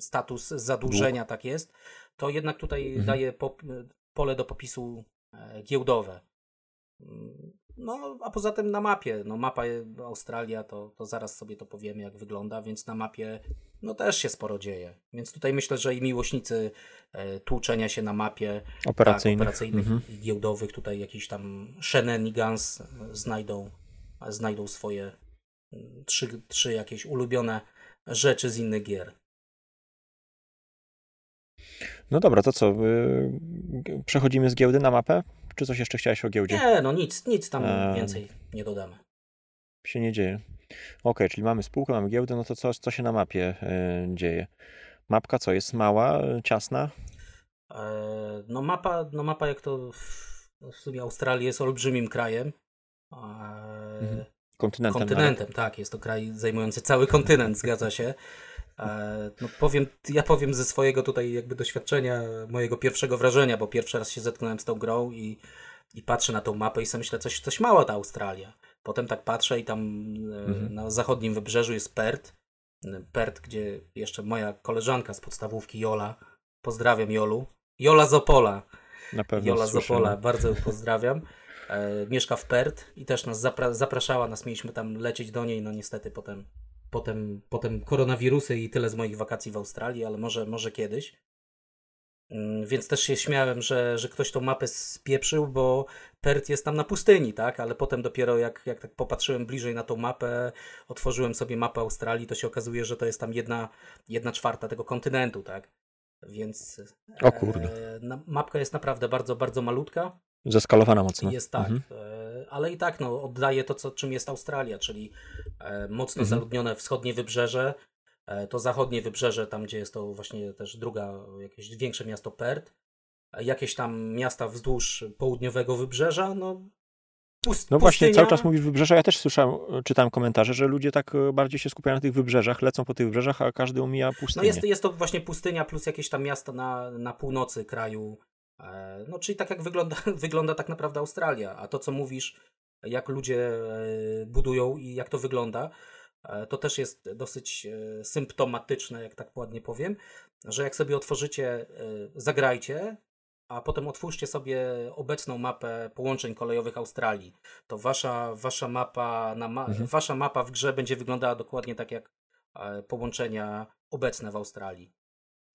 status zadłużenia, tak jest, to jednak tutaj Mhm. daje pop, pole do popisu e, giełdowe. No, a poza tym na mapie, no mapa Australia, to, to zaraz sobie to powiemy, jak wygląda, więc na mapie no też się sporo dzieje. Więc tutaj myślę, że i miłośnicy e, tłuczenia się na mapie Operacyjnych. tak, operacyjnych Mhm. i giełdowych, tutaj jakiś tam shenanigans znajdą, znajdą swoje mm, trzy, trzy jakieś ulubione rzeczy z innych gier. No dobra, to co? y, Przechodzimy z giełdy na mapę? Czy coś jeszcze chciałeś o giełdzie? Nie, no nic, nic tam Em. więcej nie dodamy. Się nie dzieje. Okej, czyli mamy spółkę, mamy giełdę, no to co, co się na mapie y, dzieje? Mapka co, jest mała, y, ciasna? E, No mapa, no mapa jak to w, sumie Australia jest olbrzymim krajem. E, Mhm. Kontynentem Kontynentem, tak. Jest to kraj zajmujący cały kontynent, zgadza się. E, No powiem, ja powiem ze swojego tutaj jakby doświadczenia, mojego pierwszego wrażenia, bo pierwszy raz się zetknąłem z tą grą i, i patrzę na tą mapę i sobie myślę, coś, coś mała ta Australia. Potem tak patrzę i tam e, Mhm. na zachodnim wybrzeżu jest Perth. Perth, gdzie jeszcze moja koleżanka z podstawówki Jola, pozdrawiam Jolu, Jola z Opola, nawet. Na pewno Jola słyszymy. Opola, bardzo ją pozdrawiam. E, mieszka w Perth i też nas zapra- zapraszała, nas mieliśmy tam lecieć do niej, no niestety potem, potem, potem koronawirusy i tyle z moich wakacji w Australii, ale może, może kiedyś. Mm, Więc też się śmiałem, że, że ktoś tą mapę spieprzył, bo Perth jest tam na pustyni, tak? Ale potem dopiero jak, jak tak popatrzyłem bliżej na tą mapę, otworzyłem sobie mapę Australii, to się okazuje, że to jest tam jedna, jedna czwarta tego kontynentu, tak? Więc O kurde. e, na, mapka jest naprawdę bardzo, bardzo malutka. Zeskalowana mocno. Jest tak, Mhm. e, ale i tak no, oddaje to, co, czym jest Australia, czyli e, mocno Mhm. zaludnione wschodnie wybrzeże, to zachodnie wybrzeże, tam gdzie jest to właśnie też druga, jakieś większe miasto Perth, e, jakieś tam miasta wzdłuż południowego wybrzeża, no pust, No właśnie, pustynia, cały czas mówisz wybrzeża. Ja też słyszałem, czytałem komentarze, że ludzie tak e, bardziej się skupiają na tych wybrzeżach, lecą po tych wybrzeżach, a każdy omija No pustynię. jest, jest to właśnie pustynia plus jakieś tam miasta na, na północy kraju. E, No czyli tak jak wygląda, wygląda tak naprawdę Australia. A to co mówisz, jak ludzie e, budują i jak to wygląda, e, to też jest dosyć e, symptomatyczne, jak tak ładnie powiem, że jak sobie otworzycie, e, zagrajcie, a potem otwórzcie sobie obecną mapę połączeń kolejowych Australii, to wasza, wasza, mapa, na ma- Mhm. wasza mapa w grze będzie wyglądała dokładnie tak jak e, połączenia obecne w Australii.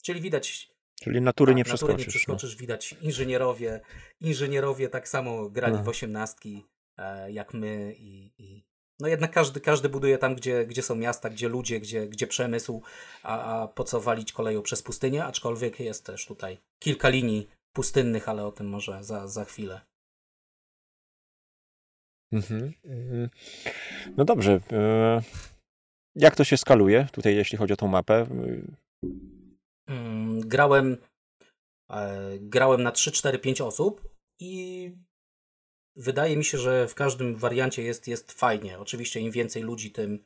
Czyli widać. Czyli natury nie tak, natury przeskoczysz. nie przeskoczysz, widać inżynierowie. Inżynierowie tak samo grali Aha. w osiemnastki e, jak my i, i no jednak każdy, każdy buduje tam, gdzie, gdzie są miasta, gdzie ludzie, gdzie, gdzie przemysł, a, a po co walić koleją przez pustynię, aczkolwiek jest też tutaj kilka linii pustynnych, ale o tym może za, za chwilę. Mhm. Mhm. No dobrze. e, Jak to się skaluje tutaj, jeśli chodzi o tą mapę? Mm, grałem, e, grałem na 3, 4, 5 osób i wydaje mi się, że w każdym wariancie jest, jest fajnie. Oczywiście im więcej ludzi, tym,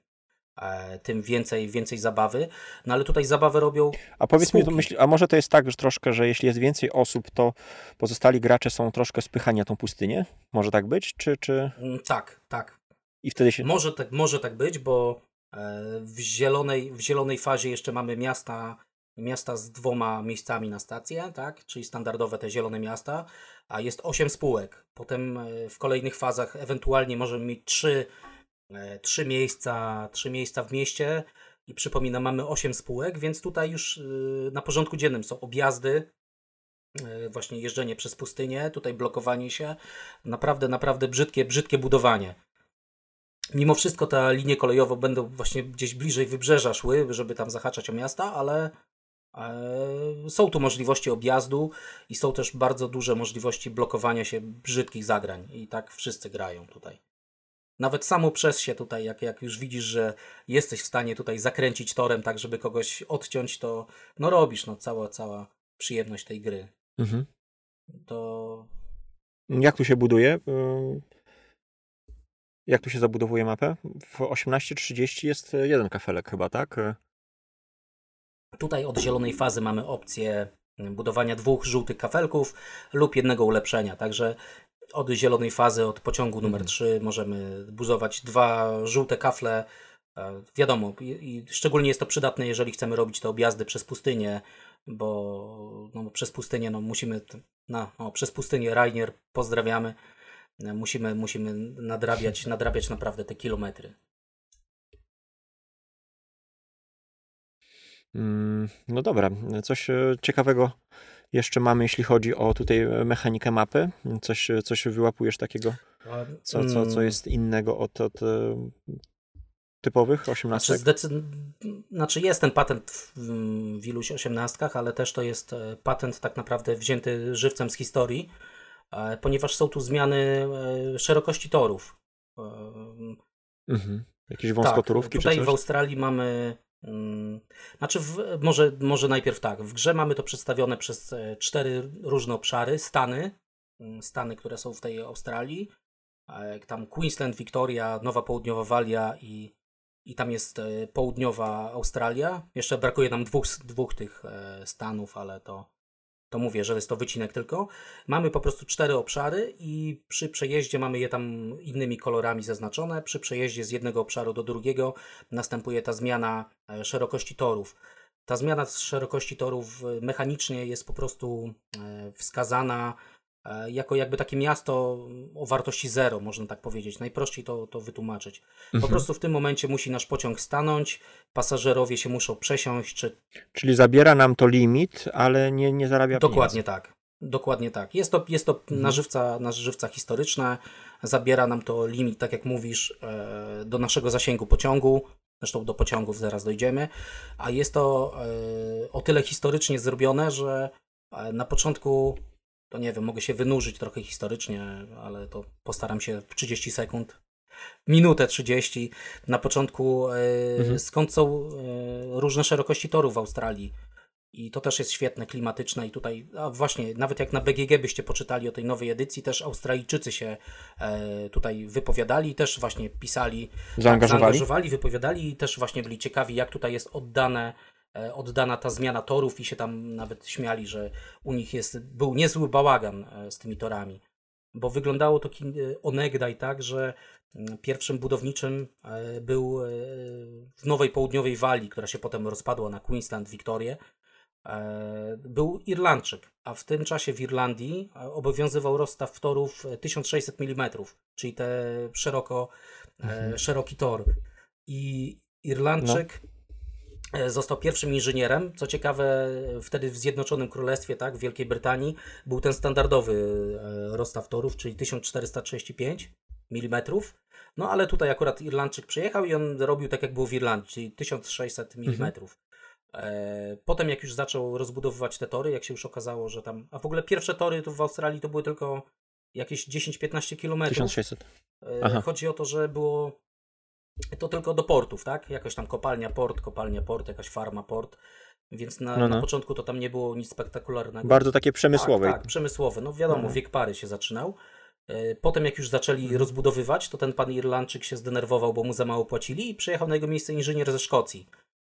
e, tym więcej, więcej zabawy. No ale tutaj zabawę robią. A powiedz mi, Spółki. myśl, a może to jest tak, że troszkę, że jeśli jest więcej osób, to pozostali gracze są troszkę spychani na tą pustynię? Może tak być? Czy, czy... Mm, tak, tak. I wtedy się... Może tak, może tak być, bo e, w zielonej, w zielonej fazie jeszcze mamy miasta, miasta z dwoma miejscami na stację, tak? czyli standardowe te zielone miasta, a jest 8 spółek. Potem e, w kolejnych fazach ewentualnie możemy mieć trzy, e, trzy, miejsca, trzy miejsca w mieście i przypominam, mamy 8 spółek, więc tutaj już e, na porządku dziennym są objazdy, e, właśnie jeżdżenie przez pustynię, tutaj blokowanie się, naprawdę, naprawdę brzydkie, brzydkie budowanie. Mimo wszystko te linie kolejowe będą właśnie gdzieś bliżej wybrzeża szły, żeby tam zahaczać o miasta, ale e, są tu możliwości objazdu i są też bardzo duże możliwości blokowania się brzydkich zagrań i tak wszyscy grają tutaj. Nawet samo przez się tutaj, jak, jak już widzisz, że jesteś w stanie tutaj zakręcić torem tak, żeby kogoś odciąć, to no robisz, no cała, cała przyjemność tej gry. Mhm. To Jak tu się buduje? Y, jak tu się zabudowuje mapę? W 18.30 jest jeden kafelek chyba, tak? Tutaj od zielonej fazy mamy opcję budowania dwóch żółtych kafelków lub jednego ulepszenia. Także od zielonej fazy, od pociągu numer 3 mhm. możemy budować dwa żółte kafle. E, wiadomo, i szczególnie jest to przydatne, jeżeli chcemy robić te objazdy przez pustynię, bo no, przez pustynię no, musimy, no, no, przez pustynię Rainier pozdrawiamy, e, musimy, musimy nadrabiać, nadrabiać naprawdę te kilometry. No dobra, coś e, ciekawego jeszcze mamy, jeśli chodzi o tutaj mechanikę mapy? Coś, coś wyłapujesz takiego, co, co, co mm. jest innego od, od e, typowych 18? Znaczy, znaczy jest ten patent w, w iluś 18, ale też to jest e, patent tak naprawdę wzięty żywcem z historii, ponieważ są tu zmiany szerokości torów. Mhm. Jakieś wąskotorówki tak, tutaj w Australii mamy Mm, znaczy, w, może, może najpierw tak. W grze mamy to przedstawione przez e, cztery różne obszary, stany, stany, które są w tej Australii. Tam Queensland, Victoria, Nowa Południowa Walia i, i tam jest e, południowa Australia. Jeszcze brakuje nam dwóch, dwóch tych e, stanów, ale to, to mówię, że jest to wycinek tylko. Mamy po prostu cztery obszary i przy przejeździe mamy je tam innymi kolorami zaznaczone. Przy przejeździe z jednego obszaru do drugiego następuje ta zmiana e, szerokości torów. Ta zmiana szerokości torów e, mechanicznie jest po prostu e, wskazana jako jakby takie miasto o wartości zero, można tak powiedzieć. Najprościej to, to wytłumaczyć. Po mhm. prostu w tym momencie musi nasz pociąg stanąć, pasażerowie się muszą przesiąść. Czy... Czyli zabiera nam to limit, ale nie, nie zarabia Dokładnie pieniędzy. tak. Dokładnie tak. Jest to, jest to mhm. na, żywca, na żywca historyczne. Zabiera nam to limit, tak jak mówisz, e, do naszego zasięgu pociągu. Zresztą do pociągów zaraz dojdziemy. A jest to e, o tyle historycznie zrobione, że na początku to nie wiem, mogę się wynurzyć trochę historycznie, ale to postaram się w 30 sekund. Minutę 30. Na początku, e, mhm. skąd są e, różne szerokości torów w Australii. I to też jest świetne, klimatyczne i tutaj, a właśnie, nawet jak na BGG byście poczytali o tej nowej edycji, też Australijczycy się e, tutaj wypowiadali, też właśnie pisali, zaangażowali. zaangażowali, wypowiadali i też właśnie byli ciekawi, jak tutaj jest oddane oddana ta zmiana torów i się tam nawet śmiali, że u nich jest, był niezły bałagan e, z tymi torami. Bo wyglądało to e, onegdaj tak, że mm, pierwszym budowniczym był w Nowej Południowej Walii, która się potem rozpadła na Queensland, Victorię, był Irlandczyk, a w tym czasie w Irlandii obowiązywał rozstaw torów 1600 mm, czyli te szeroko, mhm. szeroki tor. I Irlandczyk no E, został pierwszym inżynierem. Co ciekawe, wtedy w Zjednoczonym Królestwie, tak, w Wielkiej Brytanii, był ten standardowy e, rozstaw torów, czyli 1435 mm. No ale tutaj akurat Irlandczyk przyjechał i on robił tak, jak było w Irlandii, czyli 1600 mm. Mhm. E, potem, jak już zaczął rozbudowywać te tory, jak się już okazało, że tam. A w ogóle pierwsze tory tu w Australii to były tylko jakieś 10-15 km. 1600. Aha. Chodzi o to, że było to tylko do portów, tak? Jakoś tam kopalnia, port, kopalnia, port, jakaś farma, port. Więc na, no, no. na początku to tam nie było nic spektakularnego. Bardzo takie przemysłowe. Tak, tak przemysłowe. No wiadomo, no. wiek pary się zaczynał. E, potem jak już zaczęli mhm. rozbudowywać, to ten pan Irlandczyk się zdenerwował, bo mu za mało płacili i przyjechał na jego miejsce inżynier ze Szkocji.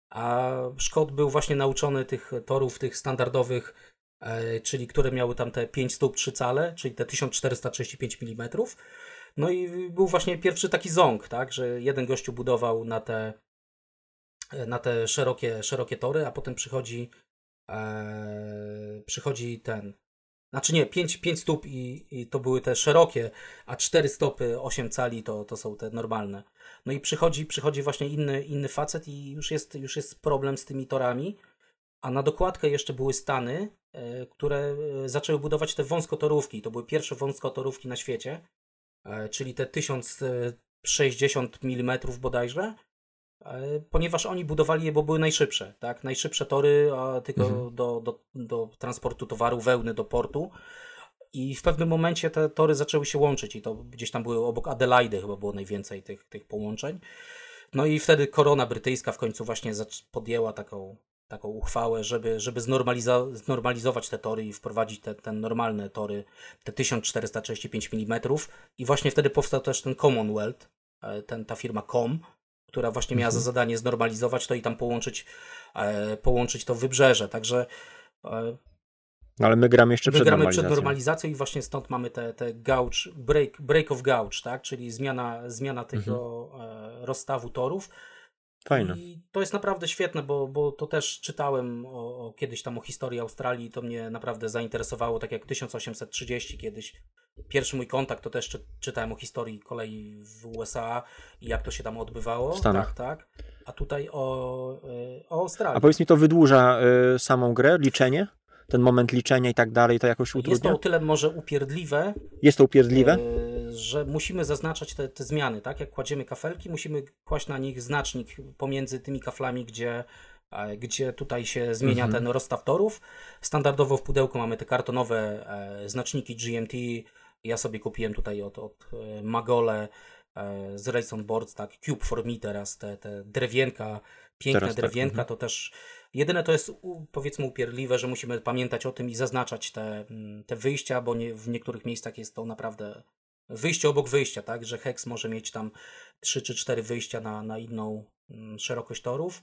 A Szkot był właśnie nauczony tych torów, tych standardowych, e, czyli które miały tam te 5 stóp 3 cale, czyli te 1435 mm no i był właśnie pierwszy taki ząg, tak, że jeden gościu budował na te, na te szerokie, szerokie tory, a potem przychodzi e, przychodzi ten znaczy nie, 5, 5 stóp i, i to były te szerokie, a 4 stopy, 8 cali to, to są te normalne. No i przychodzi, przychodzi właśnie inny, inny facet i już jest, już jest problem z tymi torami, a na dokładkę jeszcze były Stany, e, które e, zaczęły budować te wąskotorówki. To były pierwsze wąskotorówki na świecie. E, czyli te 1060 mm bodajże, e, ponieważ oni budowali je, bo były najszybsze, tak? Najszybsze tory tylko mhm. do, do, do transportu towaru, wełny do portu. I w pewnym momencie te tory zaczęły się łączyć i to gdzieś tam były obok Adelaide chyba było najwięcej tych, tych połączeń. No i wtedy korona brytyjska w końcu właśnie podjęła taką, taką uchwałę, żeby, żeby znormalizo znormalizować te tory i wprowadzić te, te normalne tory, te 1435 mm i właśnie wtedy powstał też ten Commonwealth, e, ten, ta firma Com, która właśnie miała za Mhm. zadanie znormalizować to i tam połączyć, e, połączyć to wybrzeże. Także e, No, ale my gramy jeszcze My przed gramy normalizacją. przed normalizacją i właśnie stąd mamy te, te gauge, break, break of gauge, tak? czyli zmiana, zmiana tego e, rozstawu torów. Fajne. I to jest naprawdę świetne, bo, bo to też czytałem o, o, kiedyś tam o historii Australii i to mnie naprawdę zainteresowało, tak jak 1830 kiedyś. Pierwszy mój kontakt to też czy, czytałem o historii kolei w USA i jak to się tam odbywało. W Stanach. Tak, tak. A tutaj o, e, o Australii. A powiedz mi, to wydłuża y, samą grę, liczenie? Ten moment liczenia i tak dalej, to jakoś jest to utrudnia? o tyle może upierdliwe, Jest to upierdliwe? E, że musimy zaznaczać te, te zmiany, tak? Jak kładziemy kafelki, musimy kłaść na nich znacznik pomiędzy tymi kaflami, gdzie, gdzie tutaj się zmienia Mhm. ten rozstaw torów. Standardowo w pudełku mamy te kartonowe e, znaczniki GMT. Ja sobie kupiłem tutaj od, od e, Magole z Race on Boards, tak? Cube for Me teraz, te, te drewienka, piękne Teraz tak, drewienka, mhm. to też Jedyne to jest powiedzmy upierdliwe, że musimy pamiętać o tym i zaznaczać te, mm, te wyjścia, bo nie, w niektórych miejscach jest to naprawdę wyjście obok wyjścia, tak? Że Hex może mieć tam 3 czy 4 wyjścia na, na inną mm, szerokość torów.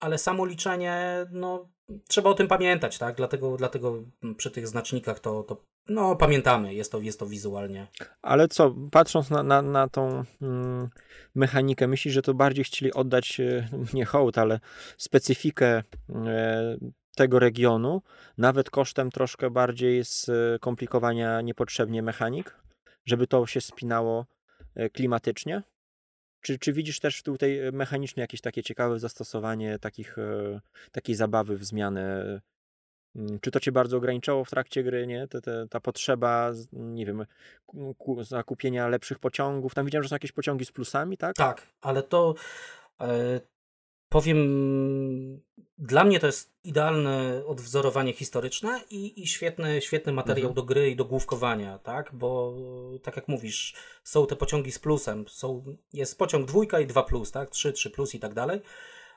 Ale samo liczenie, no trzeba o tym pamiętać, tak? Dlatego, dlatego przy tych znacznikach to, to no pamiętamy, jest to, jest to wizualnie. Ale co, patrząc na, na, na tą mm, mechanikę, myślisz, że to bardziej chcieli oddać e, nie hołd, ale specyfikę e, tego regionu, nawet kosztem troszkę bardziej skomplikowania niepotrzebnie mechanik, żeby to się spinało e, klimatycznie? Czy, czy widzisz też tutaj e, mechanicznie jakieś takie ciekawe zastosowanie takich, e, takiej zabawy w zmianę? Mm, Czy to cię bardzo ograniczało w trakcie gry, nie? Ta potrzeba, nie wiem, ku- ku- zakupienia lepszych pociągów. Tam widziałem, że są jakieś pociągi z plusami, tak? Tak, ale to e, powiem, dla mnie to jest idealne odwzorowanie historyczne i, i świetny, świetny materiał Mhm. do gry i do główkowania, tak? Bo e, tak jak mówisz, są te pociągi z plusem, są, jest pociąg dwójka i dwa plus, tak? Trzy, trzy plus i tak dalej.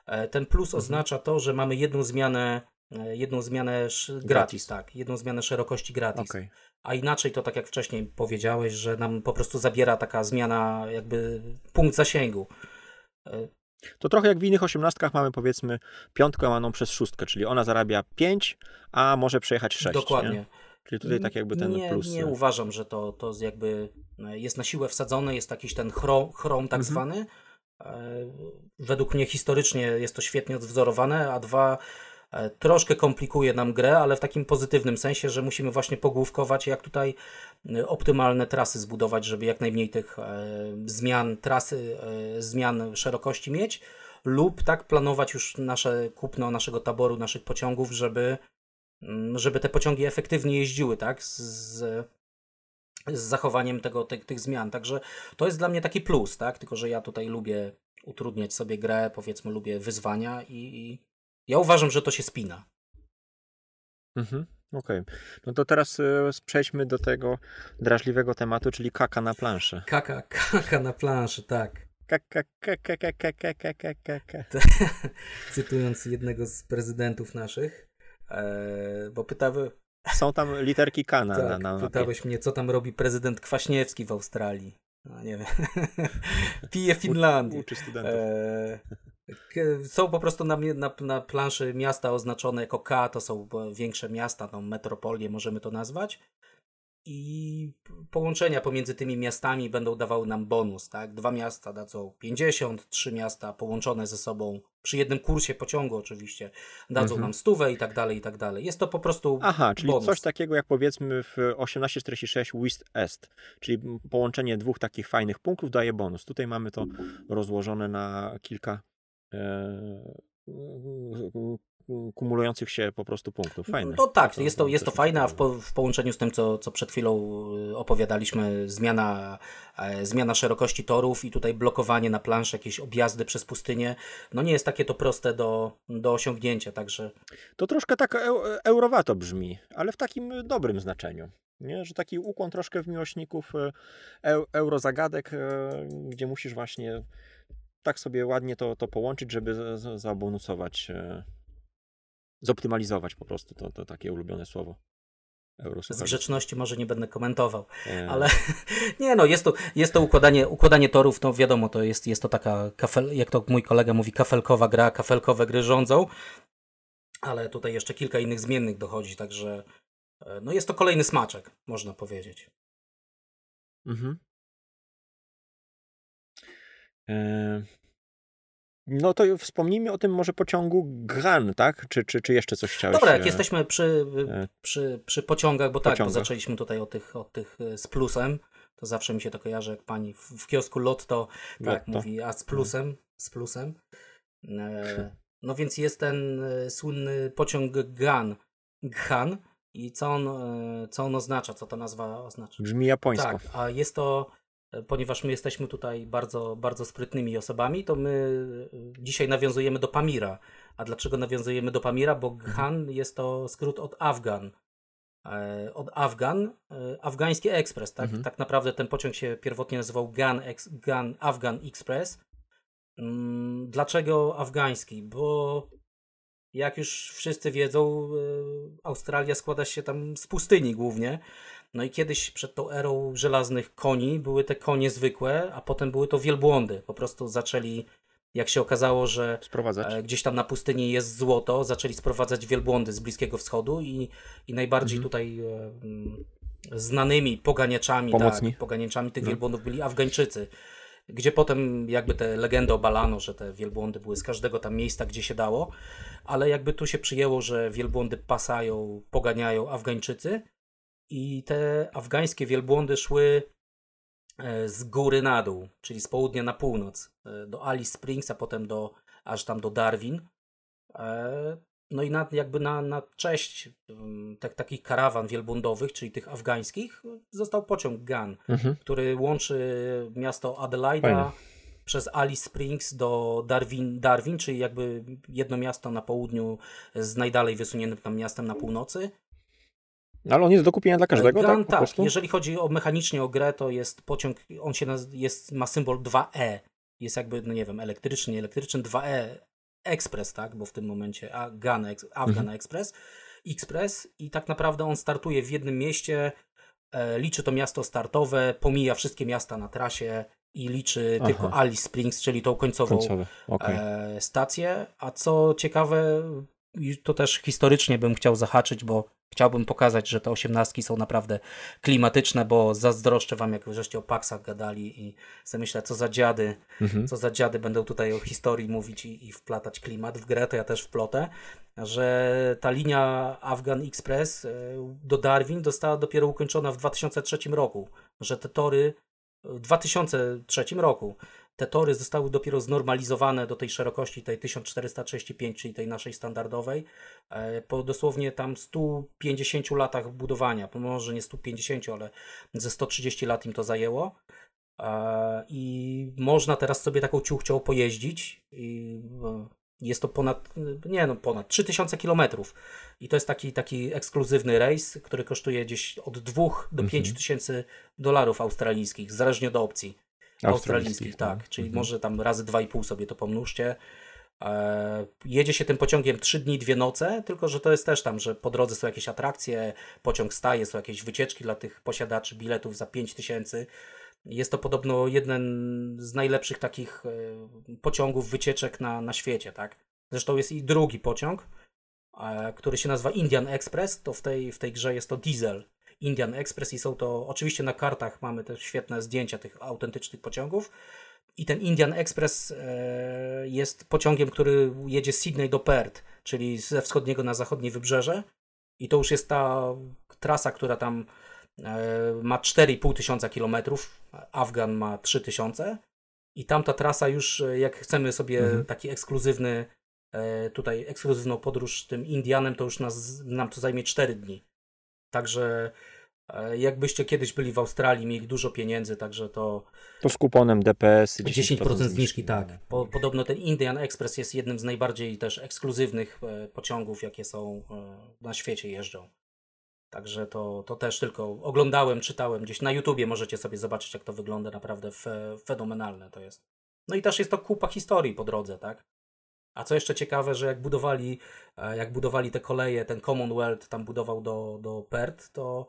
E, Ten plus Mhm. oznacza to, że mamy jedną zmianę, e, jedną zmianę sz- gratis, tak? Jedną zmianę szerokości gratis. Okej. A inaczej to tak jak wcześniej powiedziałeś, że nam po prostu zabiera taka zmiana jakby punkt zasięgu. To trochę jak w innych osiemnastkach mamy powiedzmy piątkę łamaną przez szóstkę, czyli ona zarabia 5, a może przejechać 6. Dokładnie. Nie? Czyli tutaj tak jakby ten nie, plus. Nie uważam, że to, to jakby e, jest na siłę wsadzone, jest jakiś ten chrom, chrom tak Mhm. zwany. E, Według mnie historycznie jest to świetnie odwzorowane, a dwa troszkę komplikuje nam grę, ale w takim pozytywnym sensie, że musimy właśnie pogłówkować, jak tutaj e, optymalne trasy zbudować, żeby jak najmniej tych e, zmian trasy, e, zmian szerokości mieć, lub tak planować już nasze kupno naszego taboru, naszych pociągów, żeby mm, żeby te pociągi efektywnie jeździły, tak? Z, z zachowaniem tego, tych, tych zmian. Także to jest dla mnie taki plus, tak? Tylko, że ja tutaj lubię utrudniać sobie grę, powiedzmy, lubię wyzwania i, i ja uważam, że to się spina. Mhm. Okej. No to teraz e, przejdźmy do tego drażliwego tematu, czyli kaka na planszy. Kaka, kaka na planszy, tak. Kaka, kaka, kaka, kaka, kaka, kaka. Cytując jednego z prezydentów naszych, e, bo pytały, Są tam literki K na, tak, na, na pytałeś mnie, co tam robi prezydent Kwaśniewski w Australii. No, nie wiem. Pije Finlandię. Uczy studentów. K- Są po prostu na, na, na planszy miasta oznaczone jako K, to są większe miasta, no, metropolie możemy to nazwać. I połączenia pomiędzy tymi miastami będą dawały nam bonus, tak? Dwa miasta dadzą 50, trzy miasta połączone ze sobą przy jednym kursie pociągu oczywiście dadzą Mhm. nam stówę i tak dalej, i tak dalej. Jest to po prostu Aha, czyli bonus. coś takiego jak powiedzmy w 1846 West Est, czyli połączenie dwóch takich fajnych punktów daje bonus. Tutaj mamy to rozłożone na kilka kumulujących się po prostu punktów. Fajne. No tak, jest to, jest to fajne, a w, po, w połączeniu z tym, co, co przed chwilą y, opowiadaliśmy, zmiana, e, zmiana szerokości torów i tutaj blokowanie na planszy, jakieś objazdy przez pustynię, no nie jest takie to proste do, do osiągnięcia, także To troszkę tak eu- eurowato brzmi, ale w takim dobrym znaczeniu. Nie? Że taki ukłon troszkę w miłośników e, eu, eurozagadek, e, gdzie musisz właśnie tak sobie ładnie to, to połączyć, żeby z- z- zabonusować, e, zoptymalizować po prostu to, to takie ulubione słowo. Z Eurosłuchaczy. grzeczności może nie będę komentował, E, ale nie no, jest to, jest to układanie, układanie torów, no wiadomo, to jest, jest to taka, kafel, jak to mój kolega mówi, kafelkowa gra, kafelkowe gry rządzą, ale tutaj jeszcze kilka innych zmiennych dochodzi, także e, no jest to kolejny smaczek, można powiedzieć. Mhm. E, No to wspomnijmy o tym może pociągu Gran, tak? Czy, czy, czy jeszcze coś chciałeś? Dobra, jak e, jesteśmy przy, e, przy, przy pociągach, bo tak, bo Pociągach. zaczęliśmy tutaj od tych, od tych e, z plusem, to zawsze mi się to kojarzy, jak pani w, w kiosku Lotto, tak Lotto. mówi, a z plusem, z plusem. No więc jest ten słynny pociąg GAN, GHAN i co on, co on oznacza, co ta nazwa oznacza. Brzmi japońsko. Tak, a jest to, ponieważ my jesteśmy tutaj bardzo, bardzo sprytnymi osobami, to my e, dzisiaj nawiązujemy do Pamira. A dlaczego nawiązujemy do Pamira? Bo Ghan jest to skrót od Afgan. E, Od Afgan, e, afgański ekspres, tak? Mhm. Tak naprawdę ten pociąg się pierwotnie nazywał Gan, Ex, Gan Afgan Express. Mm, Dlaczego afgański? Bo jak już wszyscy wiedzą, e, Australia składa się tam z pustyni głównie. No i kiedyś przed tą erą żelaznych koni były te konie zwykłe, a potem były to wielbłądy. Po prostu zaczęli, jak się okazało, że Sprowadzać. e, gdzieś tam na pustyni jest złoto, zaczęli sprowadzać wielbłądy z Bliskiego Wschodu i, i najbardziej Mhm. tutaj e, znanymi poganiaczami, Pomocni. tak, poganiaczami tych No. wielbłądów byli Afgańczycy. Gdzie potem jakby te legendy obalano, że te wielbłądy były z każdego tam miejsca, gdzie się dało, ale jakby tu się przyjęło, że wielbłądy pasają, poganiają Afgańczycy i te afgańskie wielbłądy szły e, z góry na dół, czyli z południa na północ, e, do Alice Springs, a potem do, aż tam do Darwin. E, No i na, jakby na, na cześć mm, tak, takich karawan wielbłądowych, czyli tych afgańskich, został pociąg GAN, Mhm. który łączy miasto Adelaida Fajne. przez Alice Springs do Darwin, Darwin, czyli jakby jedno miasto na południu z najdalej wysuniętym tam miastem na północy. Ale on jest do kupienia dla każdego, Gun, tak? Tak. Jeżeli chodzi o mechanicznie o grę, to jest pociąg, on się naz- jest, ma symbol 2E. Jest jakby, no nie wiem, elektryczny, nie elektryczny, 2E Express, tak? Bo w tym momencie a, Gun, Ex- Afghan Mhm. Express, Express i tak naprawdę on startuje w jednym mieście, e, liczy to miasto startowe, pomija wszystkie miasta na trasie i liczy Aha. tylko Alice Springs, czyli tą końcową. Okej. e, stację. A co ciekawe, i to też historycznie bym chciał zahaczyć, bo chciałbym pokazać, że te osiemnastki są naprawdę klimatyczne, bo zazdroszczę wam, jak żeście o paksach gadali i sobie myślę, co za dziady, Mhm. co za dziady będą tutaj o historii mówić i, i wplatać klimat w grę, to ja też wplotę, że ta linia Afghan Express e, do Darwin została dopiero ukończona w 2003 roku, że te tory w 2003 roku te tory zostały dopiero znormalizowane do tej szerokości, tej 1435, czyli tej naszej standardowej, e, po dosłownie tam 150 latach budowania, może nie 150, ale ze 130 lat im to zajęło. E, I można teraz sobie taką ciuchcią pojeździć. I e, jest to ponad, nie no, ponad 3000 kilometrów. I to jest taki, taki ekskluzywny rejs, który kosztuje gdzieś od 2 do Mhm. 5 tysięcy dolarów australijskich, zależnie od opcji australijskich, tak. Czyli Mhm. może tam razy 2,5 sobie to pomnóżcie. E, jedzie się tym pociągiem 3 dni, 2 noce, tylko że to jest też tam, że po drodze są jakieś atrakcje, pociąg staje, są jakieś wycieczki dla tych posiadaczy biletów za 5 tysięcy. Jest to podobno jeden z najlepszych takich e, pociągów, wycieczek na, na świecie, tak? Zresztą jest i drugi pociąg, e, który się nazywa Indian Express, to w tej, w tej grze jest to diesel. Indian Express i są to, oczywiście na kartach mamy te świetne zdjęcia tych autentycznych pociągów. I ten Indian Express e, jest pociągiem, który jedzie z Sydney do Perth, czyli ze wschodniego na zachodnie wybrzeże. I to już jest ta trasa, która tam e, ma 4,5 tysiąca kilometrów. Afgan ma 3 tysiące. I tamta trasa już, e, jak chcemy sobie Mhm. taki ekskluzywny, tutaj ekskluzywną podróż tym Indianem, to już nas, nam to zajmie 4 dni. Także e, jakbyście kiedyś byli w Australii, mieli dużo pieniędzy, także to To z kuponem DPS 10% zniżki, tak. Po, podobno ten Indian Express jest jednym z najbardziej też ekskluzywnych e, pociągów, jakie są e, na świecie jeżdżą. Także to, to też tylko oglądałem, czytałem gdzieś na YouTubie możecie sobie zobaczyć, jak to wygląda naprawdę fe, fenomenalne to jest. No i też jest to kupa historii po drodze, tak? A co jeszcze ciekawe, że jak budowali, e, jak budowali te koleje, ten Commonwealth tam budował do, do Perth, to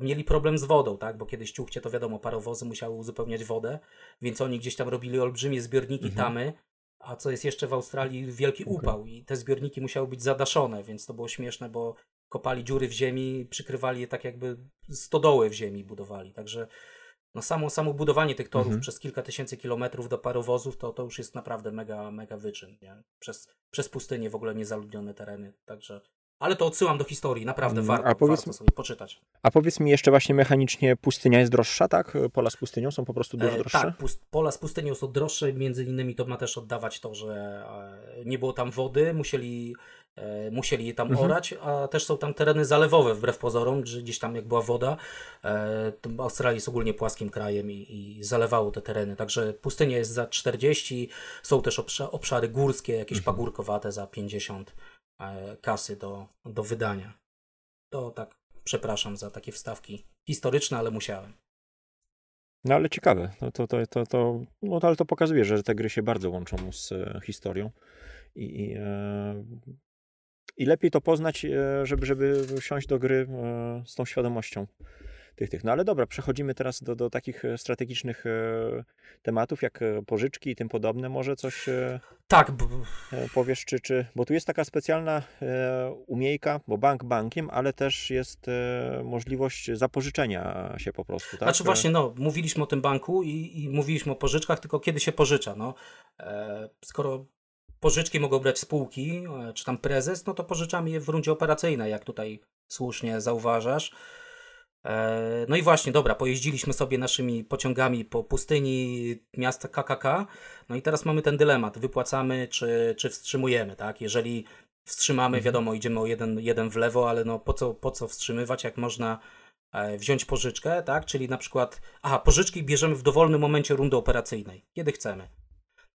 mieli problem z wodą, tak? Bo kiedyś ciuchcie, to wiadomo, parowozy musiały uzupełniać wodę, więc oni gdzieś tam robili olbrzymie zbiorniki Mhm. tamy, a co jest jeszcze w Australii, wielki upał i te zbiorniki musiały być zadaszone, więc to było śmieszne, bo kopali dziury w ziemi, przykrywali je tak jakby stodoły w ziemi budowali, także no samo, samo budowanie tych torów Mhm. przez kilka tysięcy kilometrów do parowozów, to, to już jest naprawdę mega, mega wyczyn, nie? Przez, przez pustynię w ogóle niezaludnione tereny, także... Ale to odsyłam do historii, naprawdę Mm, warto, a powiedz- warto sobie poczytać. A powiedz mi jeszcze właśnie mechanicznie, pustynia jest droższa, tak? Pola z pustynią są po prostu dużo E, droższe? tak, pust, pola z pustynią są droższe, między innymi to ma też oddawać to, że e, nie było tam wody, musieli, musieli je tam Mhm. orać, a też są tam tereny zalewowe wbrew pozorom, gdzieś tam jak była woda, e, to Australia jest ogólnie płaskim krajem i, i zalewało te tereny, także pustynia jest za 40, są też obsza, obszary górskie, jakieś Mhm. pagórkowate za 50 e, kasy do, do wydania. To tak, przepraszam za takie wstawki historyczne, ale musiałem. No ale ciekawe. No to, to, to, to, no, to, ale to pokazuje, że te gry się bardzo łączą z e, historią. I, i, e, I lepiej to poznać, e, żeby, żeby siąść do gry e, z tą świadomością tych, tych. No ale dobra, przechodzimy teraz do, do takich e, strategicznych tematów, jak pożyczki i tym podobne. Może coś Tak, powiesz, czy, czy... Bo tu jest taka specjalna umiejka, bo bank bankiem, ale też jest możliwość zapożyczenia się po prostu, tak? Znaczy właśnie, no, mówiliśmy o tym banku i, i mówiliśmy o pożyczkach, tylko kiedy się pożycza, no. Skoro pożyczki mogą brać spółki, e, czy tam prezes, no to pożyczamy je w rundzie operacyjnej, jak tutaj słusznie zauważasz. E, no i właśnie, dobra, pojeździliśmy sobie naszymi pociągami po pustyni miasta KKK, no i teraz mamy ten dylemat, wypłacamy czy, czy wstrzymujemy, tak? Jeżeli wstrzymamy, Mhm. wiadomo, idziemy o jeden, jeden w lewo, ale no po co, po co wstrzymywać, jak można e, wziąć pożyczkę, tak? Czyli na przykład, aha, pożyczki bierzemy w dowolnym momencie rundy operacyjnej, kiedy chcemy.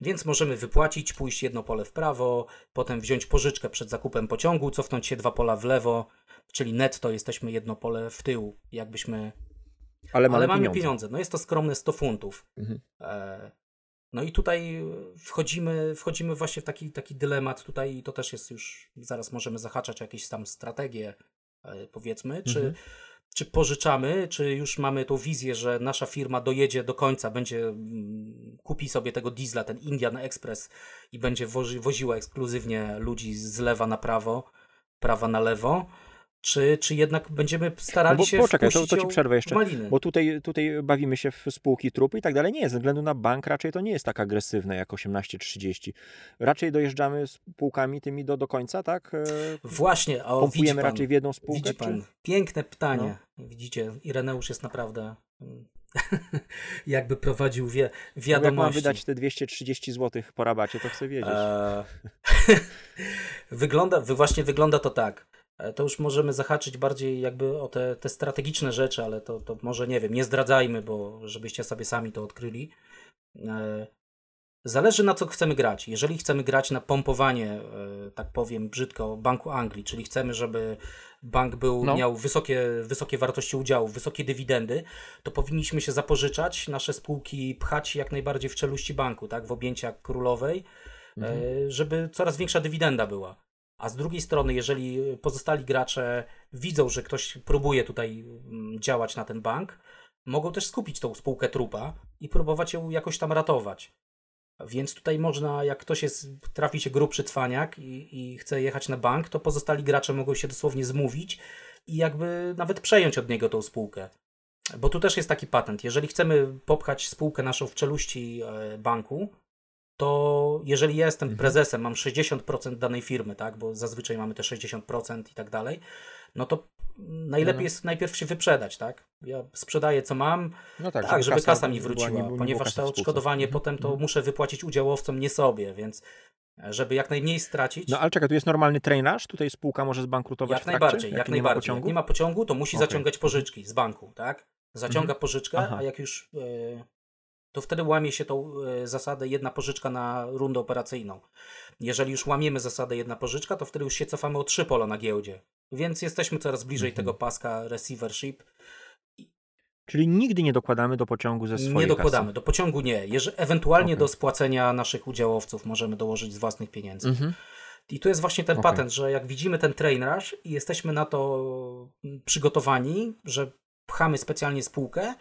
Więc możemy wypłacić, pójść jedno pole w prawo, potem wziąć pożyczkę przed zakupem pociągu, cofnąć się dwa pola w lewo, czyli netto jesteśmy jedno pole w tył, jakbyśmy. Ale mamy, Ale mamy pieniądze. pieniądze. No jest to skromne 100 funtów. Mhm. E, No i tutaj wchodzimy, wchodzimy właśnie w taki, taki dylemat tutaj to też jest już, zaraz możemy zahaczać o jakieś tam strategie, e, powiedzmy, czy, Mhm. Czy pożyczamy, czy już mamy tą wizję, że nasza firma dojedzie do końca, będzie mm, kupi sobie tego diesla, ten Indian Express i będzie wozi, woziła ekskluzywnie ludzi z lewa na prawo, prawa na lewo, czy, czy jednak będziemy starali No bo się poczekaj, to- to ci przerwę jeszcze, maliny. Bo tutaj, tutaj bawimy się w spółki trupy i tak dalej. Nie, ze względu na bank raczej to nie jest tak agresywne jak 18.30. Raczej dojeżdżamy spółkami tymi do, do końca, tak? E, Właśnie, o, Pompujemy pan, raczej w jedną spółkę? Widzi pan, Czy... No. piękne pytanie. Widzicie, Ireneusz jest naprawdę mm, jakby prowadził wie, No, jak mam wiadomości. wydać te 230 zł po rabacie, to chcę wiedzieć. Eee, wygląda, wy- właśnie wygląda to tak. E, To już możemy zahaczyć bardziej jakby o te, te strategiczne rzeczy, ale to, to może nie wiem, nie zdradzajmy, bo żebyście sobie sami to odkryli. E, Zależy na co chcemy grać. Jeżeli chcemy grać na pompowanie, e, tak powiem brzydko, Banku Anglii, czyli chcemy, żeby bank był, No. miał wysokie, wysokie wartości udziałów, wysokie dywidendy, to powinniśmy się zapożyczać, nasze spółki pchać jak najbardziej w czeluści banku, tak, w objęcia królowej, Mhm. żeby coraz większa dywidenda była. A z drugiej strony, jeżeli pozostali gracze widzą, że ktoś próbuje tutaj mm, działać na ten bank, mogą też skupić tą spółkę trupa i próbować ją jakoś tam ratować. Więc tutaj można, jak ktoś jest, trafi się grubszy cwaniak i, i chce jechać na bank, to pozostali gracze mogą się dosłownie zmówić i jakby nawet przejąć od niego tą spółkę. Bo tu też jest taki patent. Jeżeli chcemy popchać spółkę naszą w czeluści e, banku, to jeżeli ja jestem Mhm. prezesem, mam 60% danej firmy, tak, bo zazwyczaj mamy te 60% i tak dalej, no to najlepiej No, no. jest najpierw się wyprzedać, tak? Ja sprzedaję co mam, No tak, żeby kasa mi była- wróciła, nie było- nie ponieważ to odszkodowanie Mhm, potem to mhm. muszę wypłacić udziałowcom, nie sobie, więc e, żeby jak najmniej stracić. No ale czekaj, tu jest normalny trainarz? Tutaj spółka może zbankrutować jak najbardziej, jak, nie ma najbardziej. pociągu? Jak nie ma pociągu, to musi. Mhm. zaciągać pożyczki z banku, tak? Zaciąga pożyczkę, Aha. a jak już e, to wtedy łamie się tą e, zasadę jedna pożyczka na rundę operacyjną. Jeżeli już łamiemy zasadę jedna pożyczka, to wtedy już się cofamy o trzy pola na giełdzie. Więc jesteśmy coraz bliżej Mhm. tego paska receivership. Czyli nigdy nie dokładamy do pociągu ze swojej Nie dokładamy, kasy. do pociągu nie. Jeżeli, ewentualnie Okej. do spłacenia naszych udziałowców możemy dołożyć z własnych pieniędzy. Mhm. I tu jest właśnie ten Okej. patent, że jak widzimy ten train rush i jesteśmy na to przygotowani, że pchamy specjalnie spółkę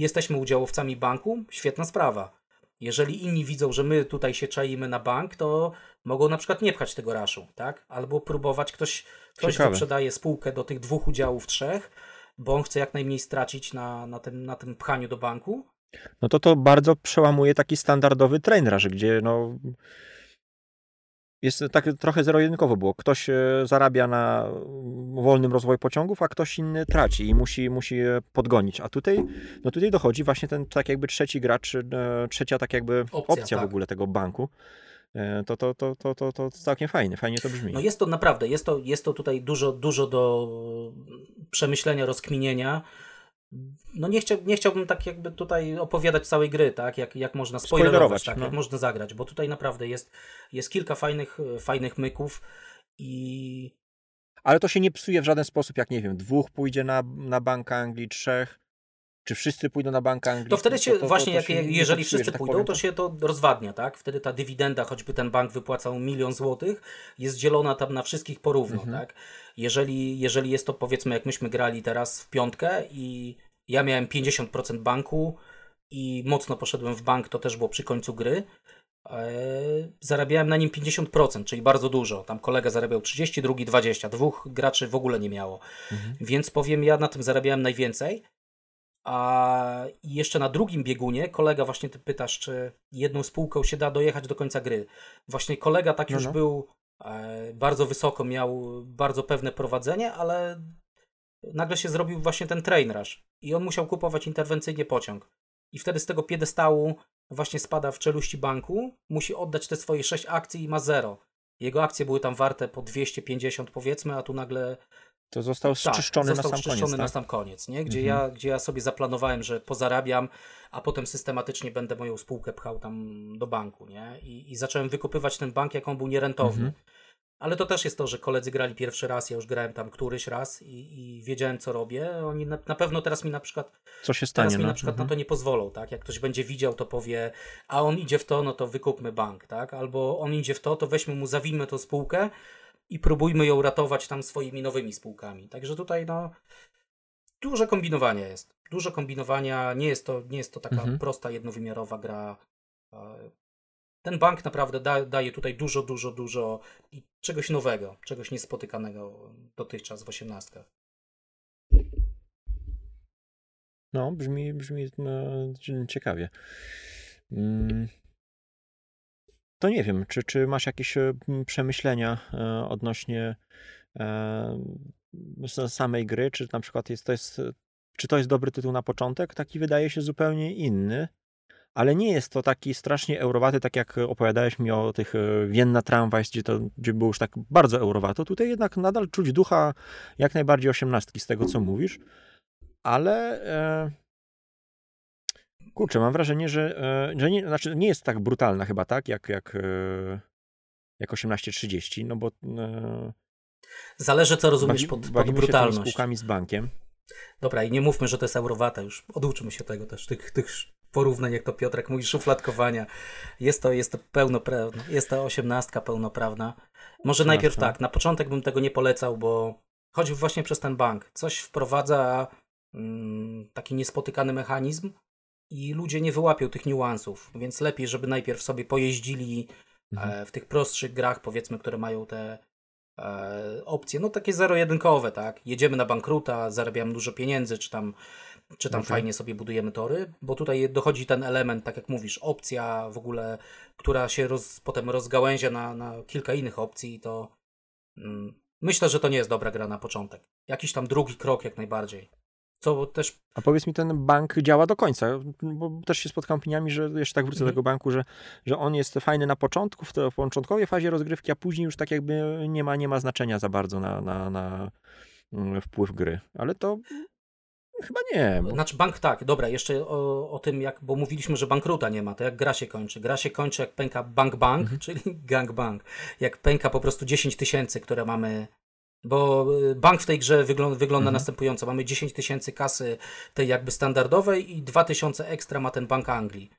jesteśmy udziałowcami banku, świetna sprawa. Jeżeli inni widzą, że my tutaj się czaimy na bank, to mogą na przykład nie pchać tego raszu, tak? Albo próbować ktoś, ktoś Ciekawe. wyprzedaje spółkę do tych dwóch udziałów, trzech, bo on chce jak najmniej stracić na, na, tym, na tym pchaniu do banku. No to to bardzo przełamuje taki standardowy trainer, że gdzie no jest tak trochę zero-jedynkowo było. Ktoś e, zarabia na mm, wolnym rozwoju pociągów, a ktoś inny traci i musi, musi podgonić. A tutaj, no tutaj dochodzi właśnie ten tak jakby trzeci gracz, e, trzecia tak jakby Opcja, opcja, w tak. ogóle tego banku. E, To, to, to, to, to, to całkiem fajnie, fajnie to brzmi. No jest to naprawdę, jest to, jest to tutaj dużo, dużo do przemyślenia, rozkminienia. No nie, chciał, nie chciałbym tak jakby tutaj opowiadać całej gry, tak? Jak, jak można spoilerować, Spoilerować, tak? no. Jak można zagrać, bo tutaj naprawdę jest, jest kilka fajnych, fajnych myków i Ale to się nie psuje w żaden sposób, jak nie wiem, dwóch pójdzie na, na Bank Anglii, trzech, czy wszyscy pójdą na Bank Anglii. to wtedy się właśnie, jak, się nie jeżeli wszyscy tak pójdą, powiem. to się to rozwadnia, tak? Wtedy ta dywidenda, choćby ten bank wypłacał milion złotych, jest dzielona tam na wszystkich porówno, Mhm. tak? Jeżeli, jeżeli jest to powiedzmy, jak myśmy grali teraz w piątkę i ja miałem 50% banku i mocno poszedłem w bank, to też było przy końcu gry, e, zarabiałem na nim 50%, czyli bardzo dużo. Tam kolega zarabiał 30, drugi 20, dwóch graczy w ogóle nie miało. Mhm. Więc powiem, ja na tym zarabiałem najwięcej. A jeszcze na drugim biegunie kolega właśnie ty pytasz, czy jedną spółką się da dojechać do końca gry. Właśnie kolega tak No, już no. był e, bardzo wysoko, miał bardzo pewne prowadzenie, ale nagle się zrobił właśnie ten train rush i on musiał kupować interwencyjnie pociąg. I wtedy z tego piedestału właśnie spada w czeluści banku, musi oddać te swoje 6 akcji i ma zero. Jego akcje były tam warte po 250 powiedzmy, a tu nagle To został tak, zczyszczony został na sam koniec. na Tak? sam koniec, nie? Gdzie, Mhm. ja, gdzie ja sobie zaplanowałem, że pozarabiam, a potem systematycznie będę moją spółkę pchał tam do banku, nie? I, i zacząłem wykupywać ten bank, jak on był nierentowny. Mhm. Ale to też jest to, że koledzy grali pierwszy raz, ja już grałem tam któryś raz i, i wiedziałem, co robię. Oni na, na pewno teraz mi na przykład Co się Teraz stanie? mi no? na przykład Mhm. na to nie pozwolą, tak? Jak ktoś będzie widział, to powie, a on idzie w to, no to wykupmy bank, tak? Albo on idzie w to, to weźmy mu, zawinmy tą spółkę i próbujmy ją ratować tam swoimi nowymi spółkami. Także tutaj, no, dużo kombinowania jest. Dużo kombinowania, nie jest to, nie jest to taka Mhm. prosta, jednowymiarowa gra. E, Ten bank naprawdę da, daje tutaj dużo, dużo, dużo i czegoś nowego, czegoś niespotykanego dotychczas w osiemnastkach. No, brzmi, brzmi no, ciekawie. Mm. To nie wiem, czy, czy masz jakieś e, przemyślenia e, odnośnie e, samej gry, czy na przykład jest to jest, czy to jest dobry tytuł na początek? Taki wydaje się zupełnie inny, ale nie jest to taki strasznie eurowaty, tak jak opowiadałeś mi o tych Vienna Tramways, gdzie to gdzie było już tak bardzo eurowato. Tutaj jednak nadal czuć ducha jak najbardziej osiemnastki z tego, co mówisz, ale kurczę, mam wrażenie, że, e, że nie, znaczy nie jest tak brutalna chyba, tak, jak, jak, e, jak 18.30, no bo e, Zależy, co rozumiesz bawi- pod, pod bawimy się brutalność. spółkami z bankiem. Dobra, i nie mówmy, że to jest eurowata już. Oduczmy się tego też, tych, tych porównań, jak to Piotrek mówi, szufladkowania. Jest to, jest to pełnoprawna, jest to osiemnastka pełnoprawna. Może najpierw Osiemnastka. tak, na początek bym tego nie polecał, bo choćby właśnie przez ten bank. Coś wprowadza mm, taki niespotykany mechanizm i ludzie nie wyłapią tych niuansów, więc lepiej, żeby najpierw sobie pojeździli Mhm. e, w tych prostszych grach, powiedzmy, które mają te e, opcje, no takie zero-jedynkowe, tak? Jedziemy na bankruta, zarabiamy dużo pieniędzy, czy tam, czy tam Okej. fajnie sobie budujemy tory, bo tutaj dochodzi ten element, tak jak mówisz, opcja w ogóle, która się roz, potem rozgałęzia na, na kilka innych opcji i to mm, myślę, że to nie jest dobra gra na początek. Jakiś tam drugi krok jak najbardziej. Co też A powiedz mi, ten bank działa do końca, bo też się spotkałem opiniami, że jeszcze tak wrócę do Mhm. tego banku, że, że on jest fajny na początku, w, te, w początkowej fazie rozgrywki, a później już tak jakby nie ma, nie ma znaczenia za bardzo na, na, na mm, wpływ gry. Ale to chyba nie. Bo... Znaczy bank tak, dobra, jeszcze o, o tym jak, bo mówiliśmy, że bankruta nie ma, to jak gra się kończy. Gra się kończy jak pęka bank bank, Mhm. czyli gang bank. Jak pęka po prostu 10 tysięcy, które mamy Bo y, bank w tej grze wygląda, wygląda Mhm. następująco. Mamy 10 tysięcy kasy tej jakby standardowej i 2 tysiące ekstra ma ten Bank Anglii.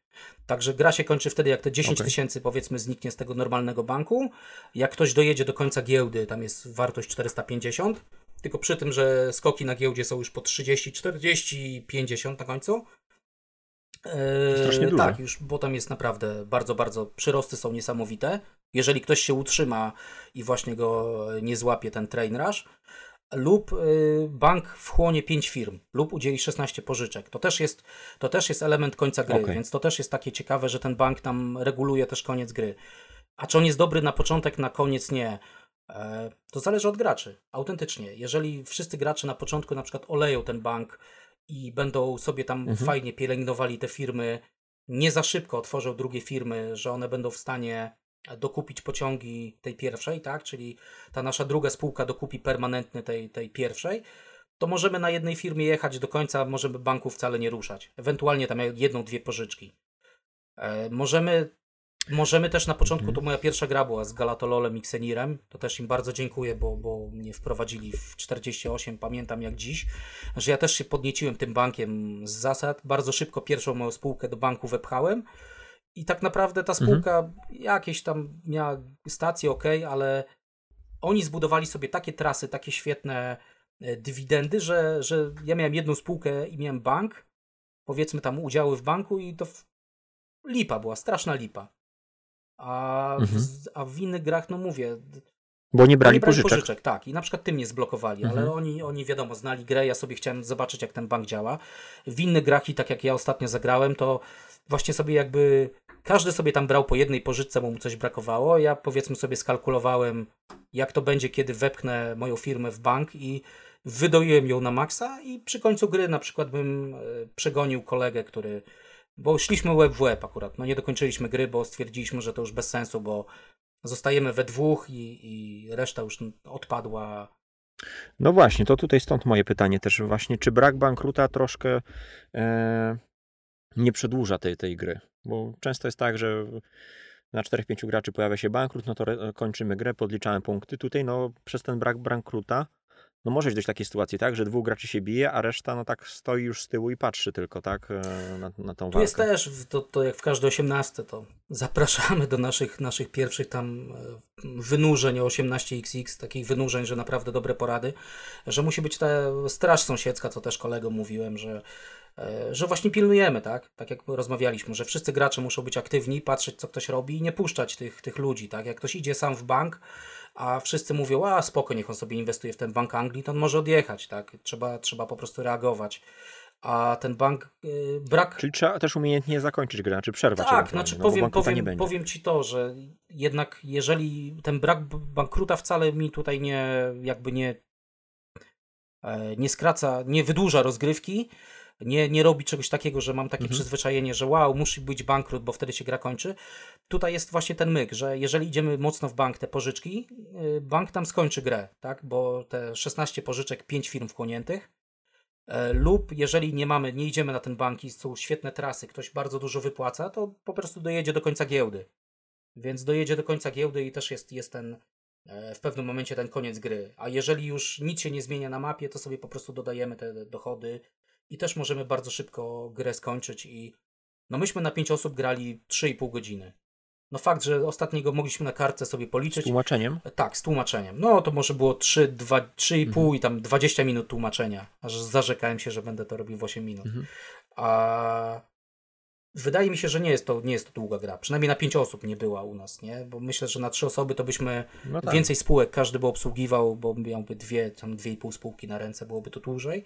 Także gra się kończy wtedy, jak te 10 Okej. tysięcy powiedzmy zniknie z tego normalnego banku. Jak ktoś dojedzie do końca giełdy, tam jest wartość 450. Tylko przy tym, że skoki na giełdzie są już po 30, 40, 50 na końcu. Eee, strasznie dużo. Tak, już, bo tam jest naprawdę bardzo, bardzo, przyrosty są niesamowite. Jeżeli ktoś się utrzyma i właśnie go nie złapie ten train rush, lub y, bank wchłonie 5 firm, lub udzieli 16 pożyczek. To też jest, to też jest element końca gry, Okej. więc to też jest takie ciekawe, że ten bank tam reguluje też koniec gry. A czy on jest dobry na początek, na koniec nie. E, To zależy od graczy, autentycznie. Jeżeli wszyscy gracze na początku na przykład oleją ten bank i będą sobie tam Mhm. fajnie pielęgnowali te firmy, nie za szybko otworzą drugie firmy, że one będą w stanie dokupić pociągi tej pierwszej, tak? Czyli ta nasza druga spółka dokupi permanentny tej, tej pierwszej, to możemy na jednej firmie jechać do końca, możemy banku wcale nie ruszać. Ewentualnie tam jedną, dwie pożyczki. E, możemy, możemy też na początku, Mhm. to moja pierwsza gra była z Galatololem i Xenirem, to też im bardzo dziękuję, bo, bo mnie wprowadzili w 48, pamiętam jak dziś, że ja też się podnieciłem tym bankiem z zasad, bardzo szybko pierwszą moją spółkę do banku wepchałem i tak naprawdę ta spółka jakieś tam miała stację, ok, ale oni zbudowali sobie takie trasy, takie świetne e, dywidendy, że, że ja miałem jedną spółkę i miałem bank, powiedzmy tam udziały w banku i to lipa była, straszna lipa. A, w, Mhm. a w innych grach, no mówię, Bo nie brali oni brali pożyczek. Tak, i na przykład tym mnie zblokowali, Mhm. ale oni, oni wiadomo, znali grę, ja sobie chciałem zobaczyć, jak ten bank działa. W innych grach i tak jak ja ostatnio zagrałem, to właśnie sobie jakby każdy sobie tam brał po jednej pożyczce, bo mu coś brakowało. Ja powiedzmy sobie skalkulowałem, jak to będzie, kiedy wepchnę moją firmę w bank i wydoiłem ją na maksa i przy końcu gry na przykład bym e, przegonił kolegę, który bo szliśmy łeb w łeb akurat. No nie dokończyliśmy gry, bo stwierdziliśmy, że to już bez sensu, bo zostajemy we dwóch i, i reszta już odpadła. No właśnie, to tutaj stąd moje pytanie też właśnie, czy brak bankruta troszkę e, nie przedłuża tej, tej gry? Bo często jest tak, że na 4-5 graczy pojawia się bankrut, no to kończymy grę, podliczamy punkty. Tutaj no przez ten brak bankruta, no może dojść do takiej sytuacji, tak, że dwóch graczy się bije, a reszta no tak stoi już z tyłu i patrzy tylko, tak, e, na, na tą Tu walkę. jest też, to, to jak w każdej 18, to zapraszamy do naszych, naszych pierwszych tam e, wynurzeń o 18xx, takich wynurzeń, że naprawdę dobre porady, że musi być ta straż sąsiedzka, co też kolegom mówiłem, że, że właśnie pilnujemy, tak? Tak jak rozmawialiśmy, że wszyscy gracze muszą być aktywni, patrzeć co ktoś robi i nie puszczać tych, tych ludzi, tak? Jak ktoś idzie sam w bank, a wszyscy mówią, a spoko, niech on sobie inwestuje w ten bank Anglii, to on może odjechać, tak? Trzeba, trzeba po prostu reagować. A ten bank, y, brak Czyli trzeba też umiejętnie zakończyć grę, czy przerwać tak, znaczy no, powiem, powiem, powiem ci to, że jednak jeżeli ten brak bankruta wcale mi tutaj nie jakby nie e, nie skraca, nie wydłuża rozgrywki, nie, nie robi czegoś takiego, że mam takie Mhm. przyzwyczajenie, że wow, musi być bankrut, bo wtedy się gra kończy. Tutaj jest właśnie ten myk, że jeżeli idziemy mocno w bank, te pożyczki, y, bank tam skończy grę, tak? Bo te 16 pożyczek, 5 firm wchłoniętych, E, lub jeżeli nie mamy, nie idziemy na ten bank i są świetne trasy, ktoś bardzo dużo wypłaca, to po prostu dojedzie do końca giełdy. Więc dojedzie do końca giełdy i też jest, jest ten e, w pewnym momencie ten koniec gry. A jeżeli już nic się nie zmienia na mapie, to sobie po prostu dodajemy te dochody i też możemy bardzo szybko grę skończyć i no myśmy na 5 osób grali 3,5 godziny. No fakt, że ostatniego mogliśmy na kartce sobie Z policzyć. tłumaczeniem? Tak, z tłumaczeniem. No to może było 3, 2, 3,5 Mhm. i tam 20 minut tłumaczenia. Aż zarzekałem się, że będę to robił w 8 minut. Mhm. A wydaje mi się, że nie jest to, nie jest to długa gra. Przynajmniej na 5 osób nie była u nas, nie? Bo myślę, że na 3 osoby to byśmy No tak. więcej spółek każdy by obsługiwał, bo miałby dwie, tam dwie i pół spółki na ręce, byłoby to dłużej.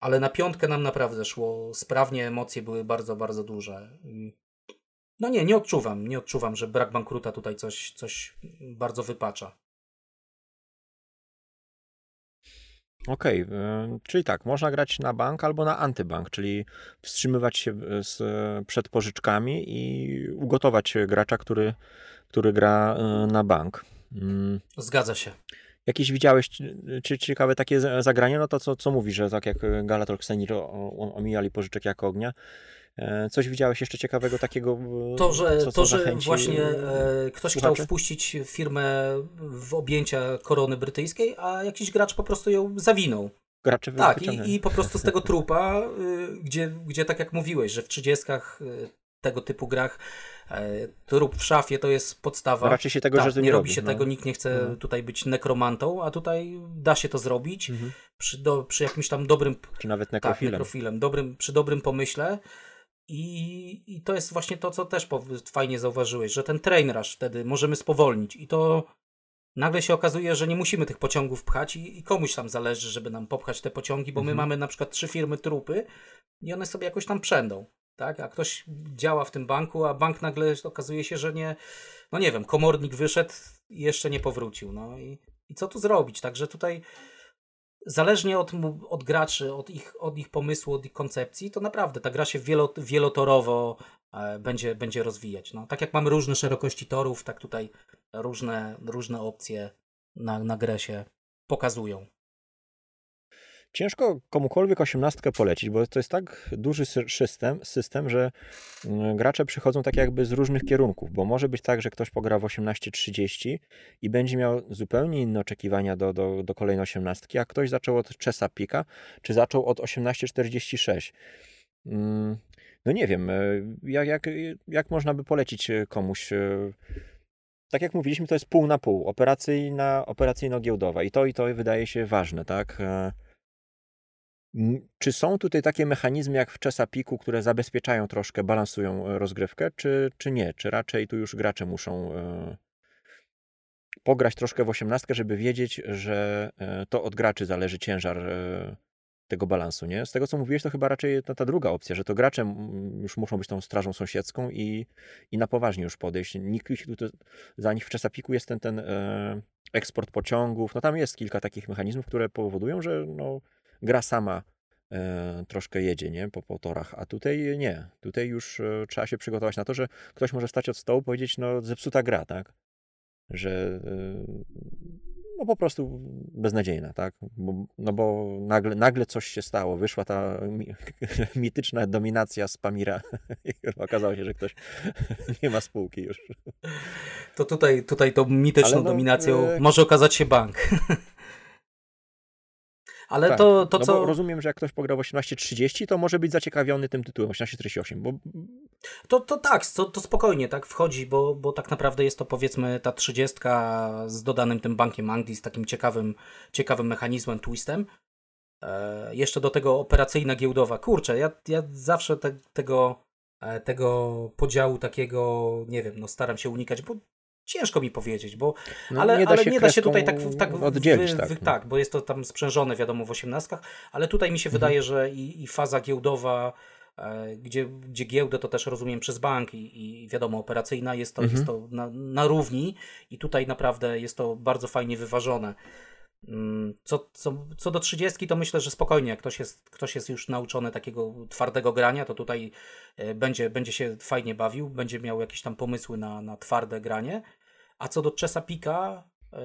Ale na piątkę nam naprawdę szło sprawnie, emocje były bardzo, bardzo duże. No nie, nie odczuwam, nie odczuwam, że brak bankruta tutaj coś, coś bardzo wypacza. Okej, y, czyli tak, można grać na bank albo na antybank, czyli wstrzymywać się z, przed pożyczkami i ugotować gracza, który, który gra y, na bank. Mm, Zgadza się. Jakieś widziałeś, czy ciekawe takie za- zagranie? No to co, co mówi, że tak jak Galator Xenir omijali pożyczek jak ognia, E, coś widziałeś jeszcze ciekawego takiego? E, to, że, co, co to, że właśnie e, ktoś słuchaczy? chciał wpuścić firmę w objęcia korony brytyjskiej, a jakiś gracz po prostu ją zawinął. Gracze tak, i, i po prostu z tego trupa, y, gdzie, gdzie tak jak mówiłeś, że w trzydziestkach y, tego typu grach E, trup w szafie to jest podstawa. Raczej się tego, tak, że nie, nie robi się no. tego, nikt nie chce no. tutaj być nekromantą, a tutaj da się to zrobić mhm. przy, do, przy jakimś tam dobrym. Czy nawet nekrofilem. Tak, nekrofilem dobrym, przy dobrym pomyśle. I, I to jest właśnie to, co też fajnie zauważyłeś, że ten train rush wtedy możemy spowolnić. I to nagle się okazuje, że nie musimy tych pociągów pchać i, i komuś tam zależy, żeby nam popchać te pociągi, bo mhm. my mamy na przykład trzy firmy trupy i one sobie jakoś tam przędą tak? A ktoś działa w tym banku, a bank nagle okazuje się, że nie, no nie wiem, komornik wyszedł i jeszcze nie powrócił. No i, i co tu zrobić? Także tutaj zależnie od, od graczy, od ich, od ich pomysłu, od ich koncepcji, to naprawdę ta gra się wielo, wielotorowo e, będzie, będzie rozwijać. No, tak jak mamy różne szerokości torów, tak tutaj różne, różne opcje na, na grę się pokazują. Ciężko komukolwiek osiemnastkę polecić, bo to jest tak duży system, system, że mm, gracze przychodzą tak jakby z różnych kierunków, bo może być tak, że ktoś pogra w 18.30 i będzie miał zupełnie inne oczekiwania do, do, do kolejnej osiemnastki, a ktoś zaczął od Chesapeake'a, czy zaczął od 18.46. Mm, no nie wiem, e, jak, jak, jak można by polecić e, komuś e, tak jak mówiliśmy, to jest pół na pół, operacyjna, operacyjno-giełdowa i to i to wydaje się ważne, tak? Czy są tutaj takie mechanizmy jak w Chesapeake'u, które zabezpieczają troszkę, balansują e, rozgrywkę, czy, czy nie? Czy raczej tu już gracze muszą e, pograć troszkę w osiemnastkę, żeby wiedzieć, że e, to od graczy zależy ciężar tego balansu, nie? Z tego, co mówiłeś, to chyba raczej ta, ta druga opcja, że to gracze już muszą być tą strażą sąsiedzką i, i na poważnie już podejść. Nikt tu, za nich w Chesapeake'u jest ten, ten eksport pociągów, no tam jest kilka takich mechanizmów, które powodują, że no, gra sama e, troszkę jedzie nie? Po, po torach, a tutaj nie. Tutaj już e, trzeba się przygotować na to, że ktoś może stać od stołu i powiedzieć, no zepsuta gra, tak? Że e, no po prostu beznadziejna, tak? Bo, no bo nagle, nagle coś się stało, wyszła ta mityczna dominacja z Pamira i okazało się, że ktoś nie ma spółki już. To tutaj, tutaj tą mityczną no, dominacją e... może okazać się bank. Ale tak, to, to no co. rozumiem, że jak ktoś pogra w 18.30, to może być zaciekawiony tym tytułem 18.48, bo. To, to tak, to, to spokojnie tak wchodzi, bo, bo tak naprawdę jest to powiedzmy ta 30 z dodanym tym bankiem Anglii, z takim ciekawym, ciekawym mechanizmem, twistem. E, jeszcze do tego operacyjna giełdowa. Kurczę, ja, ja zawsze te, tego, e, tego podziału takiego, nie wiem, no staram się unikać, bo Ciężko mi powiedzieć, bo no, ale, nie da, ale się, nie da się tutaj tak, tak oddzielić. Wy, tak, wy, no. tak, bo jest to tam sprzężone, wiadomo, w osiemnastkach, ale tutaj mi się mhm. wydaje, że i, i faza giełdowa, e, gdzie, gdzie giełdę to też rozumiem przez bank i, i wiadomo, operacyjna jest to, mhm. jest to na, na równi i tutaj naprawdę jest to bardzo fajnie wyważone. Mm, co, co, co do 30, to myślę, że spokojnie, jak ktoś jest, ktoś jest już nauczony takiego twardego grania, to tutaj e, będzie, będzie się fajnie bawił, będzie miał jakieś tam pomysły na, na twarde granie. A co do Chesapeake'a, e,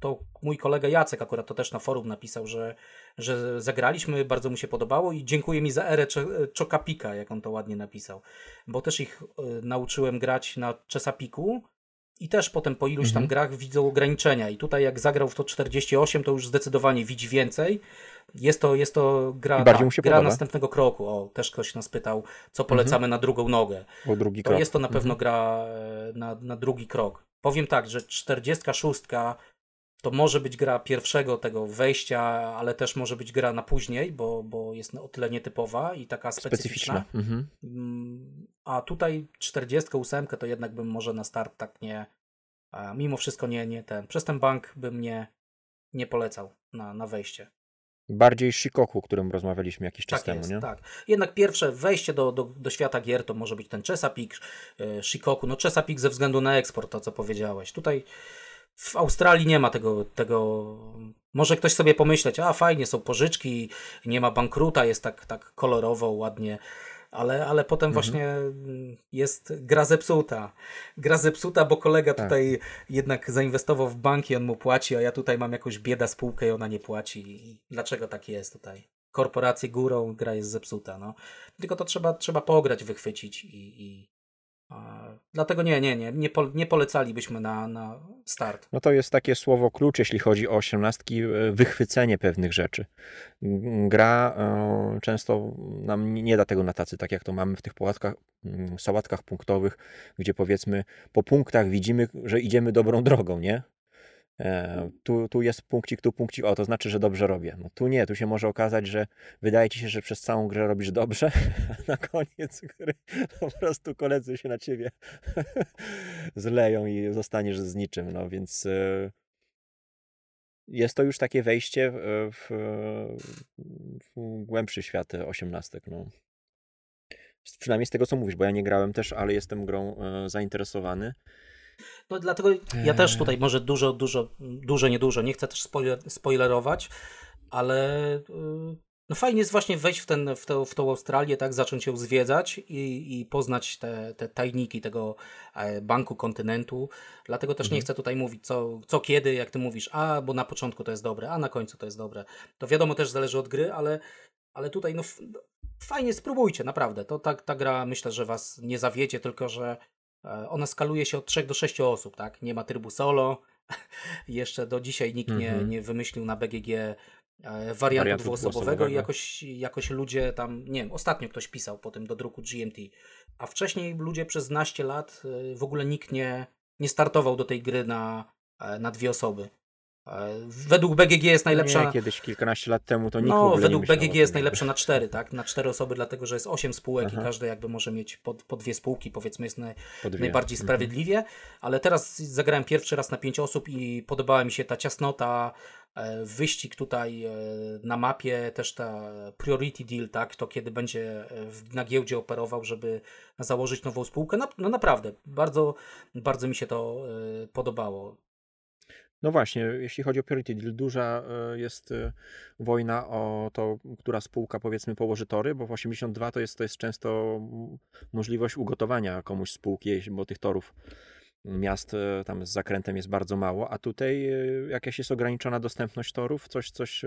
to mój kolega Jacek akurat to też na forum napisał, że, że zagraliśmy, bardzo mu się podobało i dziękuję mi za erę Chocapika, jak on to ładnie napisał. Bo też ich e, nauczyłem grać na Chesapeake'u i też potem po iluś tam mhm. grach widzą ograniczenia. I tutaj jak zagrał w to 48, to już zdecydowanie widzi więcej. Jest to, jest to gra, tak, gra następnego kroku. O, też ktoś nas pytał, co polecamy mhm. na drugą nogę. O drugi to krok. jest to na pewno mhm. gra e, na, na drugi krok. Powiem tak, że 46 to może być gra pierwszego tego wejścia, ale też może być gra na później, bo, bo jest o tyle nietypowa i taka specyficzna. specyficzna. Mhm. Mm, a tutaj 48 to jednak bym może na start tak nie, mimo wszystko nie, nie ten. Przez ten bank bym nie, nie polecał na, na wejście. Bardziej Shikoku, o którym rozmawialiśmy jakiś czas tak temu, jest, nie? Tak. Jednak pierwsze wejście do, do, do świata gier to może być ten Chesapeake, Shikoku. No Chesapeake ze względu na eksport, to co powiedziałeś. Tutaj w Australii nie ma tego, tego. Może ktoś sobie pomyśleć, a fajnie, są pożyczki, nie ma bankruta, jest tak, tak kolorowo, ładnie ale, ale potem mhm. właśnie jest gra zepsuta. Gra zepsuta, bo kolega tak. tutaj jednak zainwestował w banki, on mu płaci, a ja tutaj mam jakąś bieda spółkę i ona nie płaci. Dlaczego tak jest tutaj? korporacje górą, gra jest zepsuta. No. Tylko to trzeba, trzeba pograć, wychwycić i, i Dlatego nie, nie, nie, nie, po, nie polecalibyśmy na, na start. No to jest takie słowo klucz, jeśli chodzi o osiemnastki, e, wychwycenie pewnych rzeczy. Gra e, często nam nie da tego na tacy, tak jak to mamy w tych połatkach, sałatkach punktowych, gdzie powiedzmy po punktach widzimy, że idziemy dobrą drogą, nie? E, tu, tu jest punkcik, tu punkcik, o to znaczy, że dobrze robię. No tu nie, tu się może okazać, że wydaje ci się, że przez całą grę robisz dobrze, a na koniec gry po prostu koledzy się na ciebie zleją i zostaniesz z niczym. No więc e, jest to już takie wejście w, w, głębszy świat osiemnastek. No. Przynajmniej z tego, co mówisz, bo ja nie grałem też, ale jestem grą e, zainteresowany. No dlatego ja też tutaj może dużo, dużo, dużo, niedużo, nie chcę też spoiler, spoilerować, ale y, no fajnie jest właśnie wejść w, ten, w, to, w tą Australię, tak, zacząć ją zwiedzać i, i poznać te, te tajniki tego e, banku kontynentu. Dlatego też mhm. nie chcę tutaj mówić co, co kiedy, jak ty mówisz, a bo na początku to jest dobre, a na końcu to jest dobre. To wiadomo też zależy od gry, ale, ale tutaj no, fajnie spróbujcie, naprawdę. To ta, ta gra myślę, że was nie zawiedzie, tylko że ona skaluje się od 3 do 6 osób, tak? Nie ma trybu solo. Jeszcze do dzisiaj nikt nie, mhm. nie wymyślił na BGG e, wariantu, wariantu dwuosobowego i jakoś, jakoś ludzie tam, nie wiem, ostatnio ktoś pisał po tym do druku GMT, a wcześniej ludzie przez naście lat e, w ogóle nikt nie, nie startował do tej gry na, na dwie osoby. Według BGG jest najlepsza. Nie, kiedyś kilkanaście lat temu to nikt No, według BGG jest najlepsza na cztery, tak? Na cztery osoby, dlatego że jest osiem spółek Aha. i każdy jakby może mieć po, po dwie spółki, powiedzmy, jest naj, najbardziej mhm. sprawiedliwie. Ale teraz zagrałem pierwszy raz na pięć osób i podobała mi się ta ciasnota, e, wyścig tutaj e, na mapie, też ta priority deal, tak? To kiedy będzie e, na giełdzie operował, żeby założyć nową spółkę. No, no naprawdę, bardzo, bardzo mi się to podobało. No właśnie, jeśli chodzi o Purity Deal, duża e, jest e, wojna o to, która spółka powiedzmy położy tory, bo w 82 to jest, to jest często możliwość ugotowania komuś spółki, bo tych torów miast e, tam z zakrętem jest bardzo mało, a tutaj jakaś jest ograniczona dostępność torów, coś, coś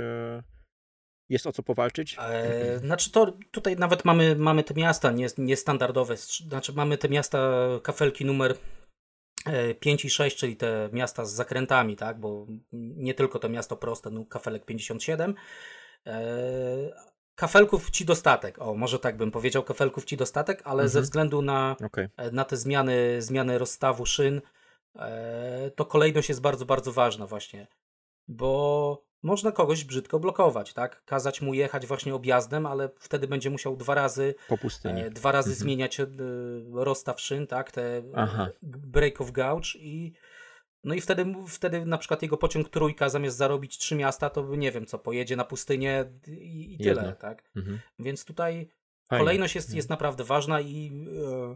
jest o co powalczyć? E, znaczy to tutaj nawet mamy, mamy te miasta niestandardowe, znaczy mamy te miasta kafelki numer 5 e, i 6, czyli te miasta z zakrętami, tak, bo nie tylko to miasto proste, no kafelek 57. E, kafelków ci dostatek, o może tak bym powiedział, kafelków ci dostatek, ale mhm. ze względu na, okay. E, na te zmiany, zmiany rozstawu szyn, to kolejność jest bardzo, bardzo ważna właśnie, bo można kogoś brzydko blokować, tak? Kazać mu jechać właśnie objazdem, ale wtedy będzie musiał dwa razy po pustyni. dwa razy mhm. zmieniać y, rozstaw szyn, tak? Te Aha. break of gouge i no i wtedy, wtedy na przykład jego pociąg trójka zamiast zarobić trzy miasta, to nie wiem co, pojedzie na pustynię i, i tyle, tak? Mhm. Więc tutaj Fajnie. kolejność jest, jest naprawdę ważna i e,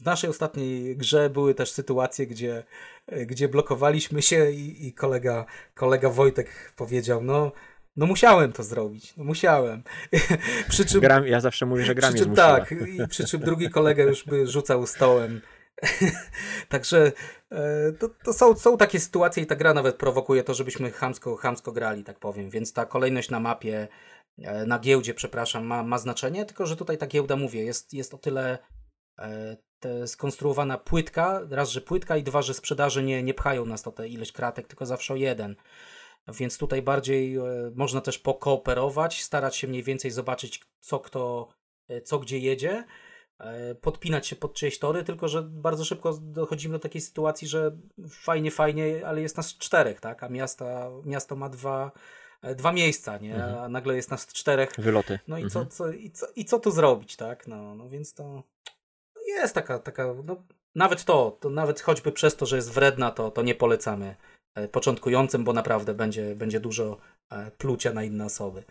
w naszej ostatniej grze były też sytuacje, gdzie, gdzie blokowaliśmy się i, i kolega, kolega Wojtek powiedział, no no musiałem to zrobić, no musiałem. przy czym, gram, ja zawsze mówię, że gram przy czym, Tak, i przy czym drugi kolega już by rzucał stołem. Także e, to, to, są, są takie sytuacje i ta gra nawet prowokuje to, żebyśmy chamsko, chamsko grali, tak powiem. Więc ta kolejność na mapie, e, na giełdzie, przepraszam, ma, ma znaczenie, tylko że tutaj ta giełda, mówię, jest, jest o tyle e, skonstruowana płytka, raz, że płytka i dwa, że sprzedaży nie, nie pchają nas o tę ilość kratek, tylko zawsze o jeden. Więc tutaj bardziej e, można też pokooperować, starać się mniej więcej zobaczyć, co kto, e, co gdzie jedzie, e, podpinać się pod czyjeś tory, tylko że bardzo szybko dochodzimy do takiej sytuacji, że fajnie, fajnie, ale jest nas czterech, tak? A miasta, miasto ma dwa, dwa miejsca, nie? Mhm. A nagle jest nas czterech. Wyloty. No i, mhm. co, co, i, co, i co tu zrobić, tak? No, no więc to jest taka, taka no, nawet to, to, nawet choćby przez to, że jest wredna, to, to nie polecamy e, początkującym, bo naprawdę będzie, będzie dużo e, plucia na inne osoby.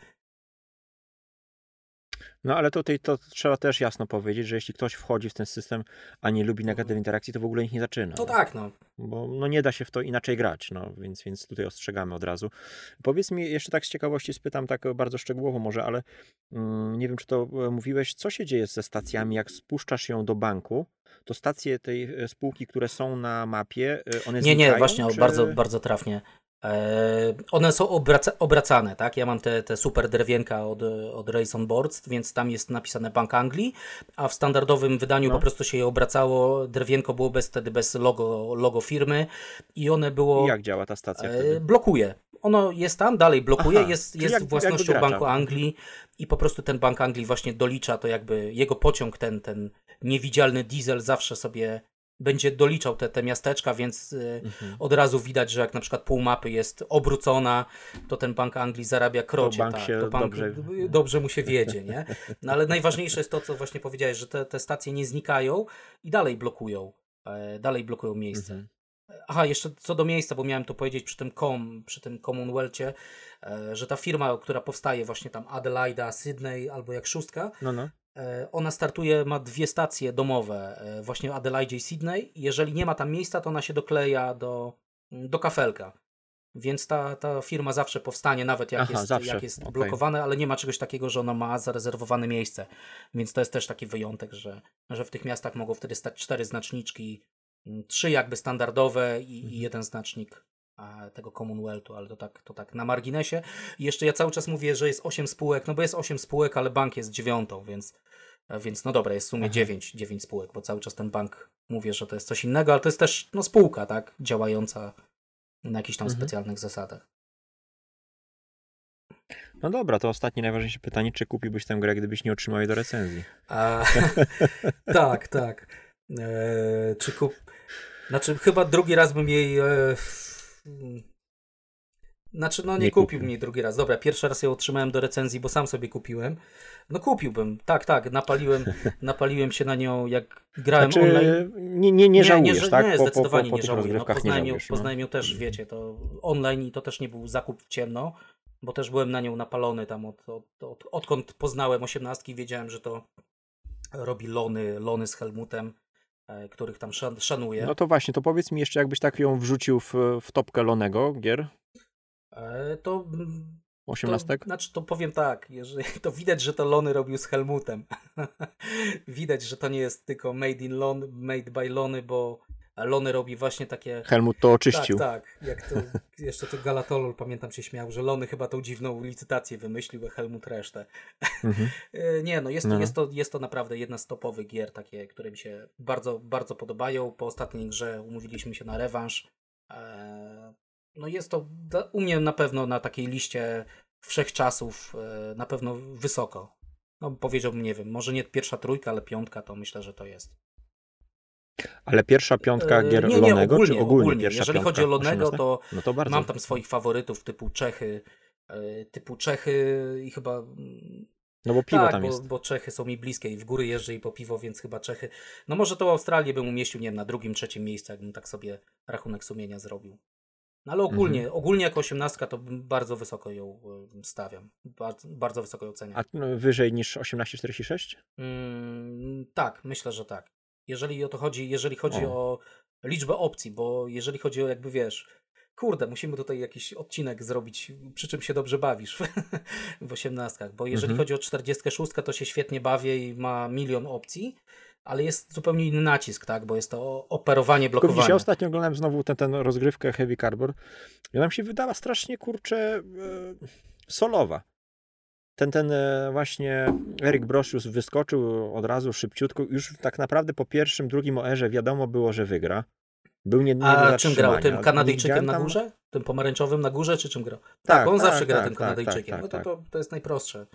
No ale tutaj to trzeba też jasno powiedzieć, że jeśli ktoś wchodzi w ten system, a nie lubi negatywnej interakcji, to w ogóle ich nie zaczyna. To no. tak, no. Bo no, nie da się w to inaczej grać, no, więc, więc tutaj ostrzegamy od razu. Powiedz mi, jeszcze tak z ciekawości spytam, tak bardzo szczegółowo może, ale mm, nie wiem, czy to e, mówiłeś, co się dzieje ze stacjami, jak spuszczasz ją do banku, to stacje tej e, spółki, które są na mapie, e, one Nie, nie, właśnie, czy... bardzo, bardzo trafnie. E, one są obraca obracane, tak? Ja mam te, te super drewienka od, od Race on Boards, więc tam jest napisane Bank Anglii, a w standardowym wydaniu No. po prostu się je obracało. Drewienko było bez, wtedy bez logo, logo firmy i one było. I jak działa ta stacja E, wtedy? blokuje. Ono jest tam, dalej blokuje, Aha, jest, jest jak- jak własnością gracza. Banku Anglii i po prostu ten Bank Anglii właśnie dolicza to jakby jego pociąg, ten, ten niewidzialny diesel zawsze sobie będzie doliczał te, te miasteczka, więc y, Mhm. od razu widać, że jak na przykład pół mapy jest obrócona, to ten Bank Anglii zarabia krocie. bank tak, się to bank dobrze- dobrze mu się wiedzie, nie? No ale najważniejsze jest to, co właśnie powiedziałeś, że te, te stacje nie znikają i dalej blokują, e, dalej blokują miejsce. Mhm. Aha, jeszcze co do miejsca, bo miałem to powiedzieć przy tym com, przy tym Commonwealthie, e, że ta firma, która powstaje właśnie tam Adelaida, Sydney albo jak szóstka, No, no. E, ona startuje, ma dwie stacje domowe, e, właśnie w Adelaide i Sydney. Jeżeli nie ma tam miejsca, to ona się dokleja do, do kafelka. Więc ta, ta firma zawsze powstanie, nawet jak Aha, jest, zawsze, jak jest okej. blokowane, ale nie ma czegoś takiego, że ona ma zarezerwowane miejsce. Więc to jest też taki wyjątek, że, że w tych miastach mogą wtedy stać cztery znaczniczki, mm, trzy jakby standardowe i, Mhm. i jeden znacznik tego Commonwealthu, ale to tak, to tak na marginesie. I jeszcze ja cały czas mówię, że jest osiem spółek, no bo jest osiem spółek, ale bank jest dziewiątą, więc, e, więc no dobra, jest w sumie Aha. dziewięć, dziewięć spółek, bo cały czas ten bank mówię, że to jest coś innego, ale to jest też no, spółka, tak, działająca na jakichś tam Mhm. specjalnych zasadach. no dobra, to ostatnie najważniejsze pytanie, czy kupiłbyś tę grę, gdybyś nie otrzymał jej do recenzji? A, tak, tak. E, czy kup... Znaczy, chyba drugi raz bym jej. E, znaczy, no nie, Nie kupił kupił. mnie drugi raz. Dobra, pierwszy raz ją otrzymałem do recenzji, bo sam sobie kupiłem. No kupiłbym, tak, tak. Napaliłem, napaliłem się na nią, jak grałem Znaczy, online. nie, nie, nie żałujesz, że- tak? Nie, po, po, po, zdecydowanie po nie żałuję. No, nie poznałem, ją, no. poznałem ją też, wiecie, to online i to też nie był zakup w ciemno, bo też byłem na nią napalony tam od, od, od, odkąd poznałem osiemnastki, wiedziałem, że to robi Lony, Lony z Helmutem, których tam szan, szanuję. No to właśnie, to powiedz mi jeszcze, jakbyś tak ją wrzucił w, w topkę Lonego gier E, to, mm, to 18? znaczy to powiem tak, jeżeli, to widać, że to Lony robił z Helmutem. widać, że to nie jest tylko made in Lon, made by Lony, bo Lony robi właśnie takie Helmut to oczyścił. Tak, tak. Jak to, jeszcze to Galatolol, pamiętam, się śmiał, że Lony chyba tą dziwną licytację wymyślił, a Helmut resztę. Mhm. E, Nie, no jest, No. To, jest, to, jest to naprawdę jedna z topowych gier, takie, które mi się bardzo, bardzo podobają. Po ostatniej grze umówiliśmy się na rewanż. E, No jest to u mnie na pewno na takiej liście wszechczasów e, na pewno wysoko. No powiedziałbym, nie wiem, może nie pierwsza trójka, ale piątka to myślę, że to jest. Ale pierwsza piątka E, gier nie, nie, Lonego, ogólnie, czy ogólnie, ogólnie. pierwsza Jeżeli piątka? chodzi o Lonego, 18? to No to bardzo. Mam tam swoich faworytów typu Czechy, e, typu Czechy i chyba. No bo piwo tak, tam bo, jest. bo Czechy są mi bliskie i w góry jeżdżę i po piwo, więc chyba Czechy. No może to Australię bym umieścił, nie wiem, na drugim, trzecim miejscu, jakbym tak sobie rachunek sumienia zrobił. No ale ogólnie, Mhm. ogólnie jako osiemnastka to bardzo wysoko ją e, stawiam. Bardzo, bardzo wysoko ją cenię. A no, wyżej niż 1846? Mm, tak, myślę, że tak. Jeżeli o to chodzi, jeżeli chodzi O. o liczbę opcji, bo jeżeli chodzi o jakby wiesz, kurde, musimy tutaj jakiś odcinek zrobić, przy czym się dobrze bawisz w osiemnastkach, bo jeżeli Mhm. chodzi o 46, to się świetnie bawię i ma milion opcji, ale jest zupełnie inny nacisk, tak, bo jest to operowanie, Tylko blokowanie. ja ostatnio oglądałem znowu tę ten, rozgrywkę Heavy Cardboard i ona mi się wydała strasznie, kurczę, e, solowa. Ten, ten e, właśnie Erik Brosius wyskoczył od razu szybciutko. Już tak naprawdę po pierwszym, drugim OR-ze wiadomo było, że wygra. Był nie, nie A czym grał? Tym Kanadyjczykiem widziałem na tam- górze? Tym pomarańczowym na górze, czy czym grał? Tak, Tak, on tak, zawsze gra tak, tym tak, Kanadyjczykiem. tak, no to, tak, to, to jest najprostsze.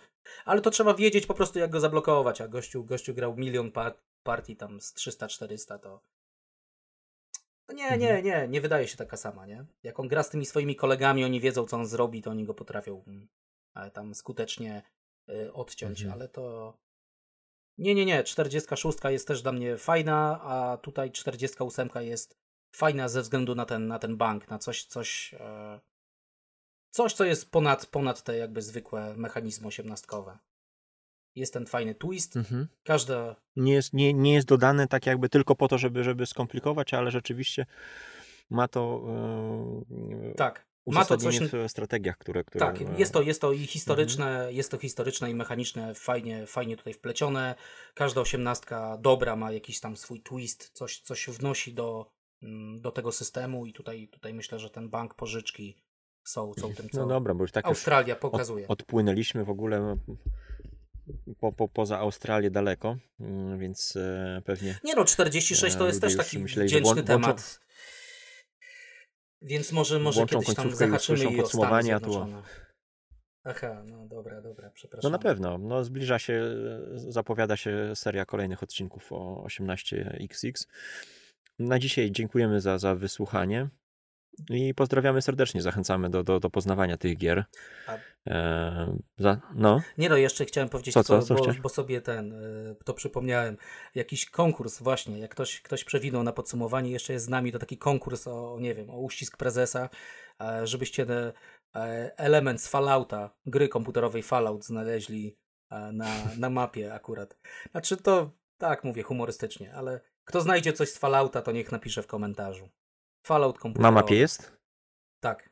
Ale to trzeba wiedzieć po prostu, jak go zablokować. A gościu, gościu grał milion par partii tam z 300-400, to. No nie, nie, Mhm. nie, nie wydaje się taka sama, nie? Jak on gra z tymi swoimi kolegami, oni wiedzą, co on zrobi, to oni go potrafią mm, tam skutecznie y, odciąć, Mhm. ale to. Nie, nie, nie. 46 jest też dla mnie fajna, a tutaj 48 jest fajna ze względu na ten, na ten bank, na coś, coś, e, coś, co jest ponad, ponad te jakby zwykłe mechanizmy osiemnastkowe. Jest ten fajny twist. Mhm. Każda. Nie, jest, nie, nie jest dodane tak jakby tylko po to, żeby, żeby skomplikować, ale rzeczywiście ma to e, Tak. Ma to coś. w strategiach, które... które Tak, e, jest to, jest to i historyczne, jest to historyczne i mechaniczne, fajnie, fajnie tutaj wplecione. Każda osiemnastka dobra ma jakiś tam swój twist, coś, coś wnosi do, mm, do tego systemu i tutaj, tutaj myślę, że ten bank pożyczki są, są tym, co No dobra, bo już tak już Australia od, pokazuje. odpłynęliśmy w ogóle no, po, po, poza Australię daleko, mm, więc e, pewnie Nie no, 46 to E, jest też już taki myśleli, wdzięczny włą- temat. Więc może, może włączą kiedyś tam końcówkę i zahaczymy i o Stany podsumowanie, a tu-. Aha, no dobra, dobra, No przepraszam. na pewno, no zbliża się, zapowiada się seria kolejnych odcinków o 18XX. Na dzisiaj dziękujemy za, za wysłuchanie i pozdrawiamy serdecznie, zachęcamy do, do, do poznawania tych gier. A- E, za, no, Nie no, jeszcze chciałem powiedzieć, Co, co, co bo, bo sobie ten, y, to przypomniałem, jakiś konkurs właśnie, jak ktoś, ktoś przewinął na podsumowanie, jeszcze jest z nami, to taki konkurs o, nie wiem, o uścisk prezesa, e, żebyście te, e, element z Fallouta, gry komputerowej Fallout znaleźli e, na, na mapie akurat. Znaczy to, tak mówię, humorystycznie, ale kto znajdzie coś z Fallouta, to niech napisze w komentarzu. Fallout na komputerowy. mapie jest? Tak.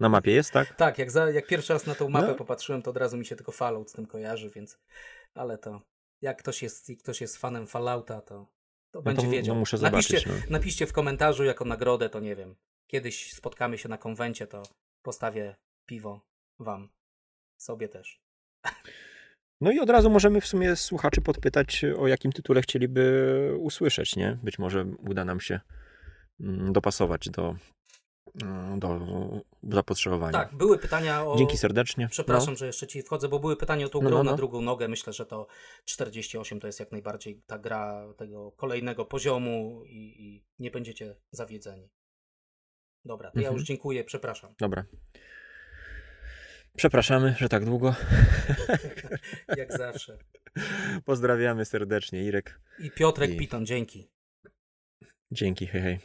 Na mapie jest, tak? Tak, jak, za, jak pierwszy raz na tą mapę No. popatrzyłem, to od razu mi się tylko Fallout z tym kojarzy, więc. Ale to. Jak ktoś jest, ktoś jest fanem Fallouta, to, to No będzie to wiedział. no muszę napiszcie, zobaczyć. No. napiszcie w komentarzu jako nagrodę, to nie wiem. Kiedyś spotkamy się na konwencie, to postawię piwo wam. Sobie też. no i od razu możemy w sumie słuchaczy podpytać, o jakim tytule chcieliby usłyszeć, nie? Być może uda nam się dopasować do, mm, do zapotrzebowania. Tak, były pytania o. Dzięki serdecznie. Przepraszam, że jeszcze ci wchodzę, bo były pytania o tą No, grą no, na no. drugą nogę. Myślę, że to 48 to jest jak najbardziej ta gra tego kolejnego poziomu i, i nie będziecie zawiedzeni. Dobra, to ja Mhm. już dziękuję, przepraszam. Dobra. Przepraszamy, że tak długo. Jak zawsze. Pozdrawiamy serdecznie, Irek. I Piotrek I- Piton, dzięki. Dzięki, hej, hej.